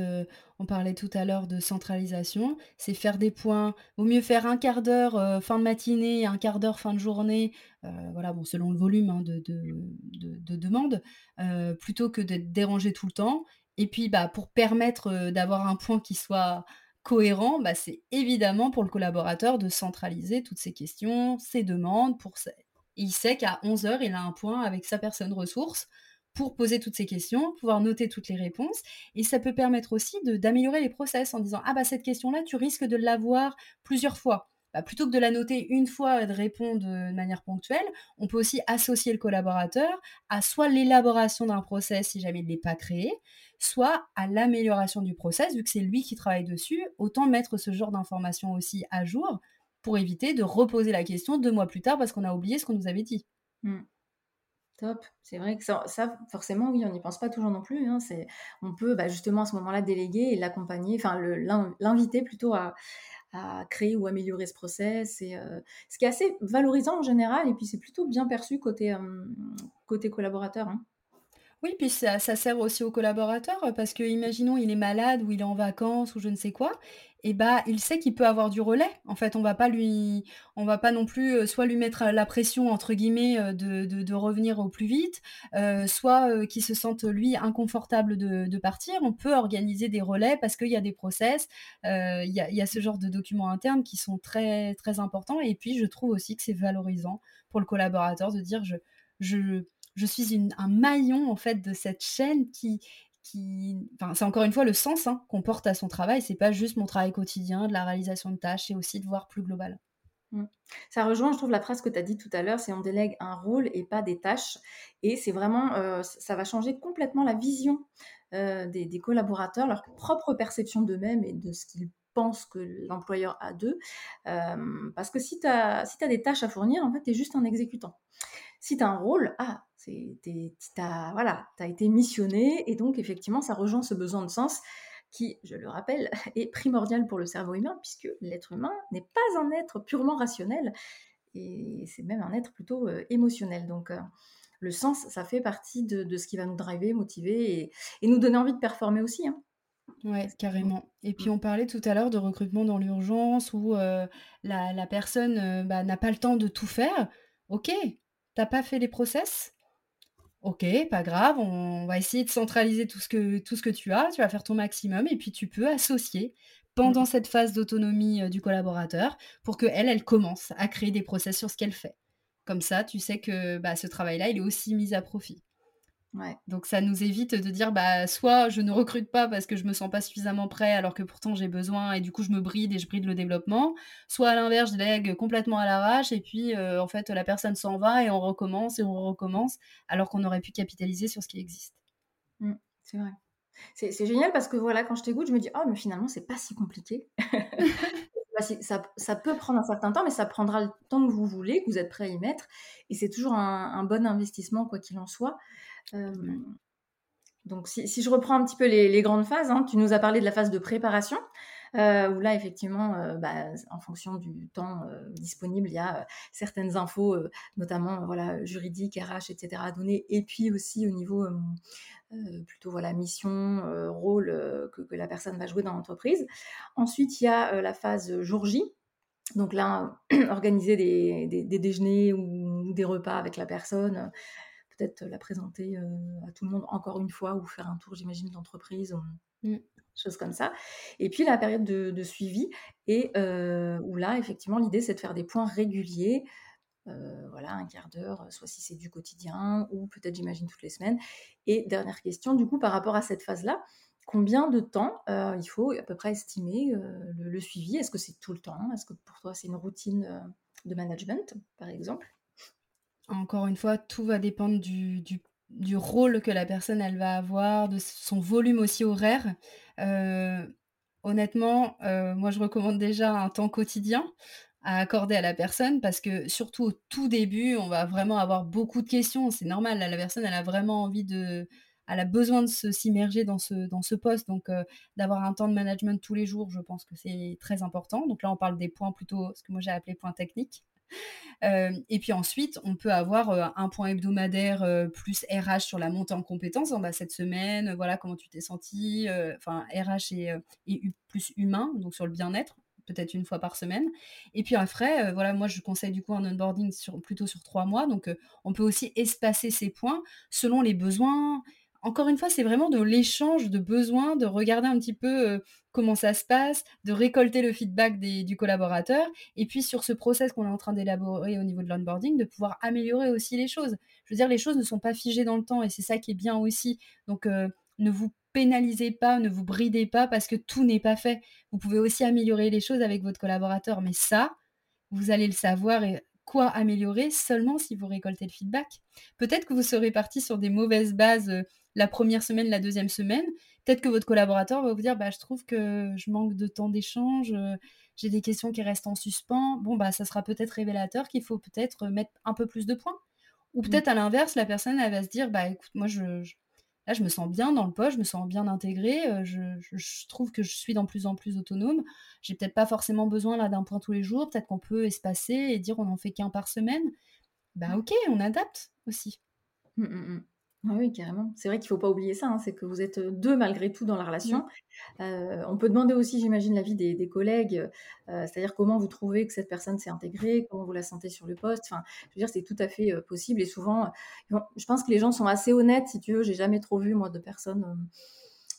Speaker 2: on parlait tout à l'heure de centralisation. C'est faire des points. Vaut mieux faire un quart d'heure fin de matinée, un quart d'heure fin de journée, voilà, bon, selon le volume hein, de, de, demandes, plutôt que d'être dérangé tout le temps. Et puis, bah, pour permettre d'avoir un point qui soit cohérent, bah, c'est évidemment pour le collaborateur de centraliser toutes ces questions, ses demandes. Pour... Il sait qu'à 11 heures, il a un point avec sa personne ressource pour poser toutes ces questions, pouvoir noter toutes les réponses. Et ça peut permettre aussi d'améliorer les process en disant Ah, bah, cette question-là, tu risques de l'avoir plusieurs fois. Bah, plutôt que de la noter une fois et de répondre de manière ponctuelle, on peut aussi associer le collaborateur à soit l'élaboration d'un process si jamais il n'est pas créé, soit à l'amélioration du process, vu que c'est lui qui travaille dessus, autant mettre ce genre d'informations aussi à jour pour éviter de reposer la question deux mois plus tard parce qu'on a oublié ce qu'on nous avait dit.
Speaker 1: Mmh. Top. C'est vrai que ça, forcément, oui, on n'y pense pas toujours non plus. Hein. C'est, on peut bah, justement à ce moment-là déléguer et l'accompagner, enfin l'inviter plutôt à, créer ou améliorer ce process. Et, euh, ce qui est assez valorisant en général, et puis c'est plutôt bien perçu côté, côté collaborateur. Hein.
Speaker 2: Oui, puis ça, sert aussi aux collaborateurs parce que, imaginons, il est malade ou il est en vacances ou je ne sais quoi, et bah il sait qu'il peut avoir du relais. En fait, on va pas lui, on va pas non plus soit lui mettre la pression entre guillemets de, revenir au plus vite, soit qu'il se sente lui inconfortable de, partir. On peut organiser des relais parce qu'il y a des process, il y, a, ce genre de documents internes qui sont très très importants. Et puis je trouve aussi que c'est valorisant pour le collaborateur de dire je je je suis un maillon en fait de cette chaîne qui c'est encore une fois le sens hein, qu'on porte à son travail c'est pas juste mon travail quotidien de la réalisation de tâches c'est aussi de voir plus global
Speaker 1: Mmh. Ça rejoint, je trouve, la phrase que tu as dit tout à l'heure, c'est on délègue un rôle et pas des tâches. Et c'est vraiment, euh, ça va changer complètement la vision euh, des, collaborateurs, leur propre perception d'eux-mêmes et de ce qu'ils pensent que l'employeur a d'eux. Euh, parce que si tu as, si as des tâches à fournir, en fait, tu es juste un exécutant. Si tu as un rôle, ah, tu as, voilà, as été missionné et donc effectivement, ça rejoint ce besoin de sens qui, je le rappelle, est primordial pour le cerveau humain, puisque l'être humain n'est pas un être purement rationnel, et c'est même un être plutôt euh, émotionnel. Donc, euh, le sens, ça fait partie de, ce qui va nous driver, motiver et, nous donner envie de performer aussi. Hein.
Speaker 2: Ouais, carrément. Et puis on parlait tout à l'heure de recrutement dans l'urgence où euh, la, personne bah, n'a pas le temps de tout faire. Ok, t'as pas fait les process, Ok, pas grave, on va essayer de centraliser tout ce que, tout ce que tu as, tu vas faire ton maximum et puis tu peux associer pendant mmh. cette phase d'autonomie du collaborateur pour qu'elle, elle commence à créer des process sur ce qu'elle fait. Comme ça, tu sais que bah, ce travail-là, il est aussi mis à profit. Donc ça nous évite de dire bah soit je ne recrute pas parce que je me sens pas suffisamment prêt alors que pourtant j'ai besoin et du coup je me bride et je bride le développement, soit à l'inverse je lègue complètement à l'arrache et puis euh, en fait la personne s'en va et on recommence et on recommence alors qu'on aurait pu capitaliser sur ce qui existe.
Speaker 1: Mmh, c'est vrai. C'est génial parce que voilà quand je t'écoute je me dis oh mais finalement c'est pas si compliqué. Bah, ça, ça, peut prendre un certain temps, mais ça prendra le temps que vous voulez, que vous êtes prêt à y mettre. Et c'est toujours un, bon investissement, quoi qu'il en soit donc, si, je reprends un petit peu les, grandes phases, hein, tu nous as parlé de la phase de préparation, où là, effectivement, bah, en fonction du temps disponible, il y a certaines infos, notamment voilà, juridiques, RH, etc., à donner, et puis aussi au niveau plutôt voilà, mission, rôle que, la personne va jouer dans l'entreprise. Ensuite, il y a la phase jour J. Donc là, organiser des, des déjeuners ou des repas avec la personne peut-être la présenter à tout le monde encore une fois ou faire un tour, j'imagine, d'entreprise. Mmh. Choses comme ça. Et puis la période de, suivi, et où là, effectivement, l'idée, c'est de faire des points réguliers, voilà, un quart d'heure, soit si c'est du quotidien, ou peut-être, j'imagine, toutes les semaines. Et dernière question, du coup, par rapport à cette phase-là, combien de temps il faut à peu près estimer le, le, suivi? Est-ce que c'est tout le temps? Est-ce que pour toi, c'est une routine de management, par exemple?
Speaker 2: Encore une fois, tout va dépendre du, rôle que la personne elle va avoir, de son volume aussi horaire. Euh, honnêtement, euh, moi je recommande déjà un temps quotidien à accorder à la personne parce que surtout au tout début, on va vraiment avoir beaucoup de questions. C'est normal, la personne elle a vraiment envie de, elle a besoin de s'immerger dans ce, dans ce poste, donc euh, d'avoir un temps de management tous les jours, je pense que c'est très important. Donc là, on parle des points plutôt, ce que moi j'ai appelé points techniques. Euh, et puis ensuite, on peut avoir euh, un point hebdomadaire euh, plus RH sur la montée en compétences. Bah, cette semaine, voilà comment tu t'es senti. Enfin, RH et, plus humain, donc sur le bien-être peut-être une fois par semaine. Et puis après, voilà, moi je conseille du coup un onboarding plutôt sur trois mois. Donc on peut aussi espacer ces points selon les besoins encore une fois, c'est vraiment de l'échange de besoins, de regarder un petit peu euh, comment ça se passe, de récolter le feedback du collaborateur, et puis sur ce process qu'on est en train d'élaborer au niveau de l'onboarding, de pouvoir améliorer aussi les choses. Je veux dire, les choses ne sont pas figées dans le temps, et c'est ça qui est bien aussi. Donc, euh, ne vous pénalisez pas, ne vous bridez pas parce que tout n'est pas fait. Vous pouvez aussi améliorer les choses avec votre collaborateur, mais ça, vous allez le savoir et quoi améliorer seulement si vous récoltez le feedback. Peut-être que vous serez parti sur des mauvaises bases euh, la première semaine, la deuxième semaine. Peut-être que votre collaborateur va vous dire bah, Je trouve que je manque de temps d'échange, euh, j'ai des questions qui restent en suspens. Bon, bah, ça sera peut-être révélateur qu'il faut peut-être mettre un peu plus de points. Ou mmh. peut-être à l'inverse, la personne elle va se dire bah, Écoute, moi, je, là, je me sens bien dans le poste, je me sens bien intégrée, euh, je, trouve que je suis de plus en plus autonome. J'ai peut-être pas forcément besoin là d'un point tous les jours, peut-être qu'on peut espacer et dire on en fait qu'un par semaine. Bah mmh. ok, on adapte aussi.
Speaker 1: Mmh, ah oui, carrément. C'est vrai qu'il ne faut pas oublier ça, hein, c'est que vous êtes deux malgré tout dans la relation. on peut demander aussi, j'imagine, l'avis des, des collègues, c'est-à-dire comment vous trouvez que cette personne s'est intégrée, comment vous la sentez sur le poste. Enfin, je veux dire, c'est tout à fait possible et souvent, je pense que les gens sont assez honnêtes, si tu veux. J'ai jamais trop vu, moi, de personnes,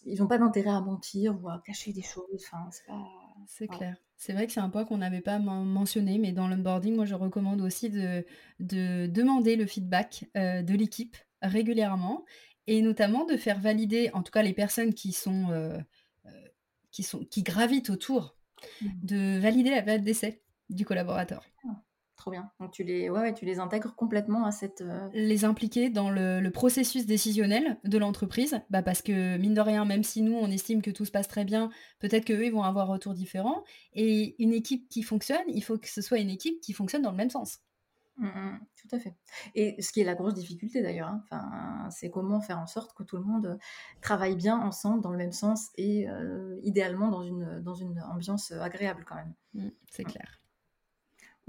Speaker 1: ils n'ont pas d'intérêt à mentir ou à cacher des choses. Enfin, c'est pas.
Speaker 2: C'est clair. C'est vrai que c'est un point qu'on n'avait pas mentionné, mais dans l'onboarding, moi, je recommande aussi de, de demander le feedback de l'équipe régulièrement et notamment de faire valider, en tout cas les personnes qui sont, qui, sont qui gravitent autour, mmh. de valider la période d'essai. du collaborateur.
Speaker 1: Ah, trop bien. Donc tu les, ouais, tu les intègres complètement à cette. Euh,
Speaker 2: les impliquer dans le, processus décisionnel de l'entreprise, bah parce que mine de rien, même si nous on estime que tout se passe très bien, peut-être qu'eux ils vont avoir un retour différent. Et une équipe qui fonctionne, il faut que ce soit une équipe qui fonctionne dans le même sens.
Speaker 1: Mmh, mmh, tout à fait. Et ce qui est la grosse difficulté d'ailleurs, hein, enfin, c'est comment faire en sorte que tout le monde travaille bien ensemble dans le même sens et euh, idéalement dans une, dans une ambiance agréable quand même.
Speaker 2: Mmh, c'est clair.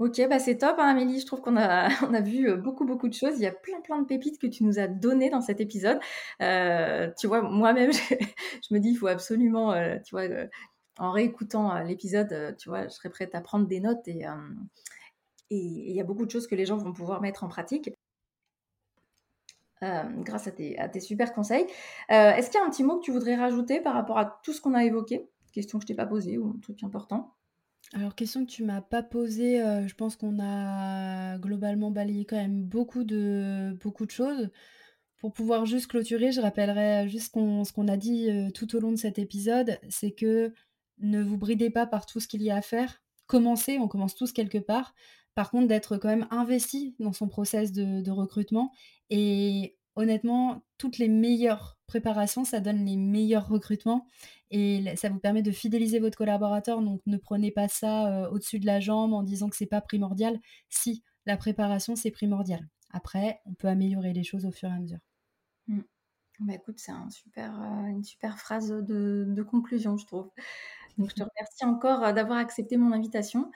Speaker 1: Ok, bah c'est top, hein, Amélie. Je trouve qu'on a, on a vu euh, beaucoup, beaucoup de choses. Il y a plein, plein de pépites que tu nous as données dans cet épisode. Euh, tu vois, moi-même, je, me dis, il faut absolument, tu vois, en réécoutant l'épisode, tu vois, je serais prête à prendre des notes et et il y a beaucoup de choses que les gens vont pouvoir mettre en pratique. Euh, grâce à tes, super conseils. Euh, est-ce qu'il y a un petit mot que tu voudrais rajouter par rapport à tout ce qu'on a évoqué? Question que je t'ai pas posée ou un truc important?
Speaker 2: Alors, question que tu m'as pas posée, euh, je pense qu'on a globalement balayé quand même beaucoup de, beaucoup de choses. Pour pouvoir juste clôturer, je rappellerai juste ce qu'on a dit tout au long de cet épisode, c'est que ne vous bridez pas par tout ce qu'il y a à faire. Commencez, on commence tous quelque part. Par contre, d'être quand même investi dans son process de, recrutement. Et honnêtement, toutes les meilleures préparations, ça donne les meilleurs recrutements et ça vous permet de fidéliser votre collaborateur. Donc ne prenez pas ça euh, au-dessus de la jambe en disant que c'est pas primordial. Si, la préparation, c'est primordial. Après, on peut améliorer les choses au fur et à mesure.
Speaker 1: Mmh. Bah, écoute, c'est euh, une super phrase de, conclusion, je trouve. Donc, je te remercie encore euh, d'avoir accepté mon invitation.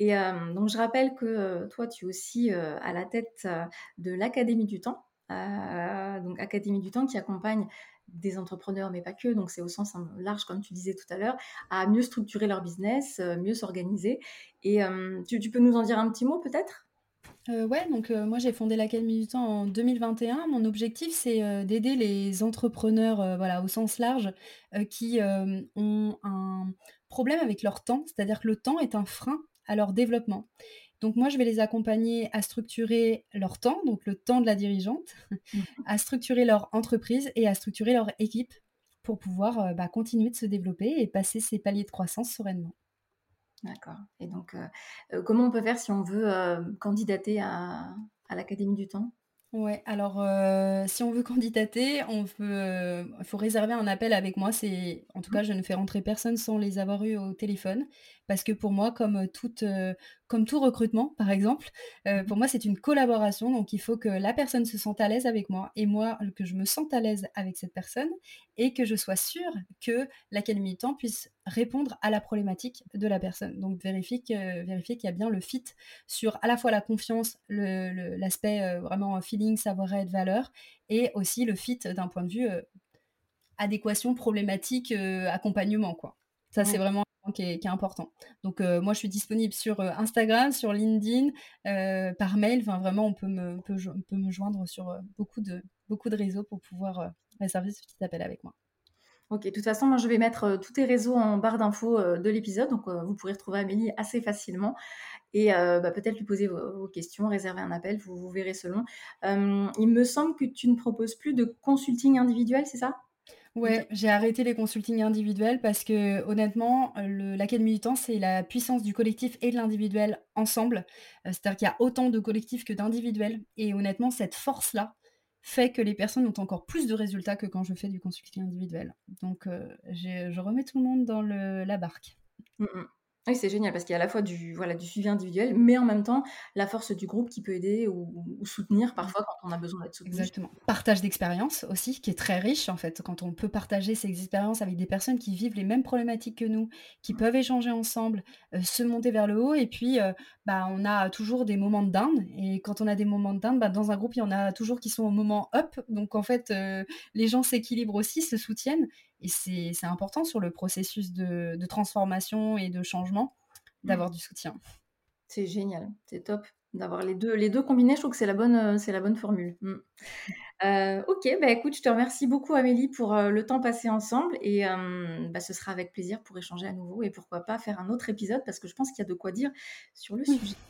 Speaker 1: Et donc, je rappelle que toi, tu es aussi à la tête de l'Académie du Temps. donc, Académie du Temps qui accompagne des entrepreneurs, mais pas que, donc c'est au sens large, comme tu disais tout à l'heure, à mieux structurer leur business, mieux s'organiser. Et tu, peux nous en dire un petit mot peut-être?
Speaker 2: Euh, ouais, donc moi j'ai fondé l'Académie du Temps en 2021. Mon objectif c'est d'aider les entrepreneurs, voilà, au sens large, qui ont un problème avec leur temps, c'est-à-dire que le temps est un frein à leur développement. Donc moi, je vais les accompagner à structurer leur temps, donc le temps de la dirigeante, mmh. à structurer leur entreprise et à structurer leur équipe pour pouvoir euh, bah, continuer de se développer et passer ces paliers de croissance sereinement.
Speaker 1: D'accord. Et donc, euh, euh, comment on peut faire si on veut candidater à l'Académie du temps?
Speaker 2: Ouais, alors euh, si on veut candidater, on peut, euh, il faut réserver un appel avec moi. C'est, en tout cas, je ne fais rentrer personne sans les avoir eus au téléphone, parce que pour moi, comme toute, euh, comme tout recrutement, par exemple, mmh pour moi, c'est une collaboration. Donc, il faut que la personne se sente à l'aise avec moi et moi que je me sente à l'aise avec cette personne et que je sois sûre que l'académie temps puisse répondre à la problématique de la personne. Donc, vérifier qu'il y a bien le fit sur à la fois la confiance, l'aspect vraiment feeling savoir-être, valeur, et aussi le fit d'un point de vue euh, adéquation, problématique, euh, accompagnement, quoi. Ça, c'est vraiment qui est, qui est, important. Donc, euh, moi, je suis disponible sur Instagram, sur LinkedIn, par mail. Enfin, vraiment, on peut me, peut, peut me joindre sur beaucoup, de, beaucoup de réseaux pour pouvoir réserver ce petit appel avec moi.
Speaker 1: Ok, de toute façon, moi je vais mettre tous tes réseaux en barre d'infos de l'épisode, donc vous pourrez retrouver Amélie assez facilement et bah, peut-être lui poser vos, questions, réserver un appel, vous, verrez selon. il me semble que tu ne proposes plus de consulting individuel, c'est ça?
Speaker 2: Ouais, j'ai arrêté les consultings individuels parce que honnêtement, l'Académie du temps, c'est la puissance du collectif et de l'individuel ensemble. C'est-à-dire qu'il y a autant de collectifs que d'individuels. Et honnêtement, cette force-là, fait que les personnes ont encore plus de résultats que quand je fais du consulting individuel. Donc, euh, je remets tout le monde dans la barque.
Speaker 1: Mmh, mmh. Oui, c'est génial parce qu'il y a à la fois du, voilà, du suivi individuel, mais en même temps la force du groupe qui peut aider ou, soutenir mmh. parfois quand on a besoin d'être soutenu.
Speaker 2: Exactement. Partage d'expérience aussi, qui est très riche en fait, quand on peut partager ses expériences avec des personnes qui vivent les mêmes problématiques que nous, qui mmh. peuvent échanger ensemble, euh, se monter vers le haut, et puis euh, bah, on a toujours des moments de down, et quand on a des moments de down, bah, dans un groupe, il y en a toujours qui sont au moment up, donc en fait, euh, les gens s'équilibrent aussi, se soutiennent, et c'est important sur le processus de, transformation et de changement mmh. d'avoir du soutien.
Speaker 1: C'est génial, c'est top d'avoir les deux, les deux combinés. Je trouve que c'est la bonne, euh, c'est la bonne formule. Mmh. Euh, ok, bah écoute, je te remercie beaucoup Amélie pour euh, le temps passé ensemble et bah, ce sera avec plaisir pour échanger à nouveau et pourquoi pas faire un autre épisode parce que je pense qu'il y a de quoi dire sur le sujet.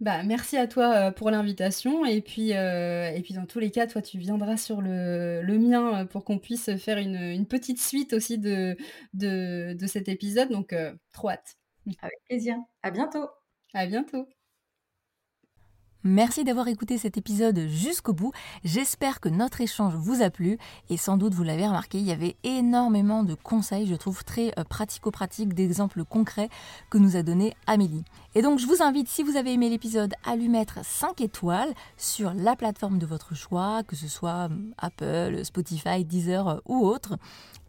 Speaker 2: Bah, merci à toi pour l'invitation. Et puis, et puis, dans tous les cas, toi, tu viendras sur le, le mien pour qu'on puisse faire une, une, petite suite aussi de, de, de cet épisode. Donc, trop hâte.
Speaker 1: Avec plaisir. À bientôt.
Speaker 2: À bientôt.
Speaker 1: Merci d'avoir écouté cet épisode jusqu'au bout. J'espère que notre échange vous a plu et sans doute vous l'avez remarqué, il y avait énormément de conseils, je trouve très euh, pratico-pratiques, d'exemples concrets que nous a donné Amélie. Et donc je vous invite, si vous avez aimé l'épisode, à lui mettre 5 étoiles sur la plateforme de votre choix, que ce soit euh, Apple, Spotify, Deezer euh, ou autre.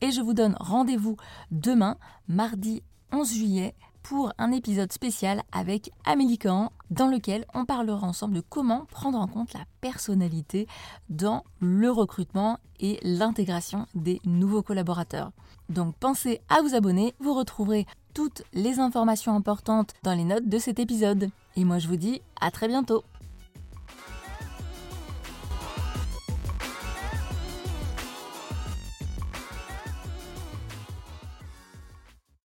Speaker 1: Et je vous donne rendez-vous demain, mardi 11 juillet pour un épisode spécial avec Amélie Cahan dans lequel on parlera ensemble de comment prendre en compte la personnalité dans le recrutement et l'intégration des nouveaux collaborateurs. Donc pensez à vous abonner, vous retrouverez toutes les informations importantes dans les notes de cet épisode. Et moi je vous dis à très bientôt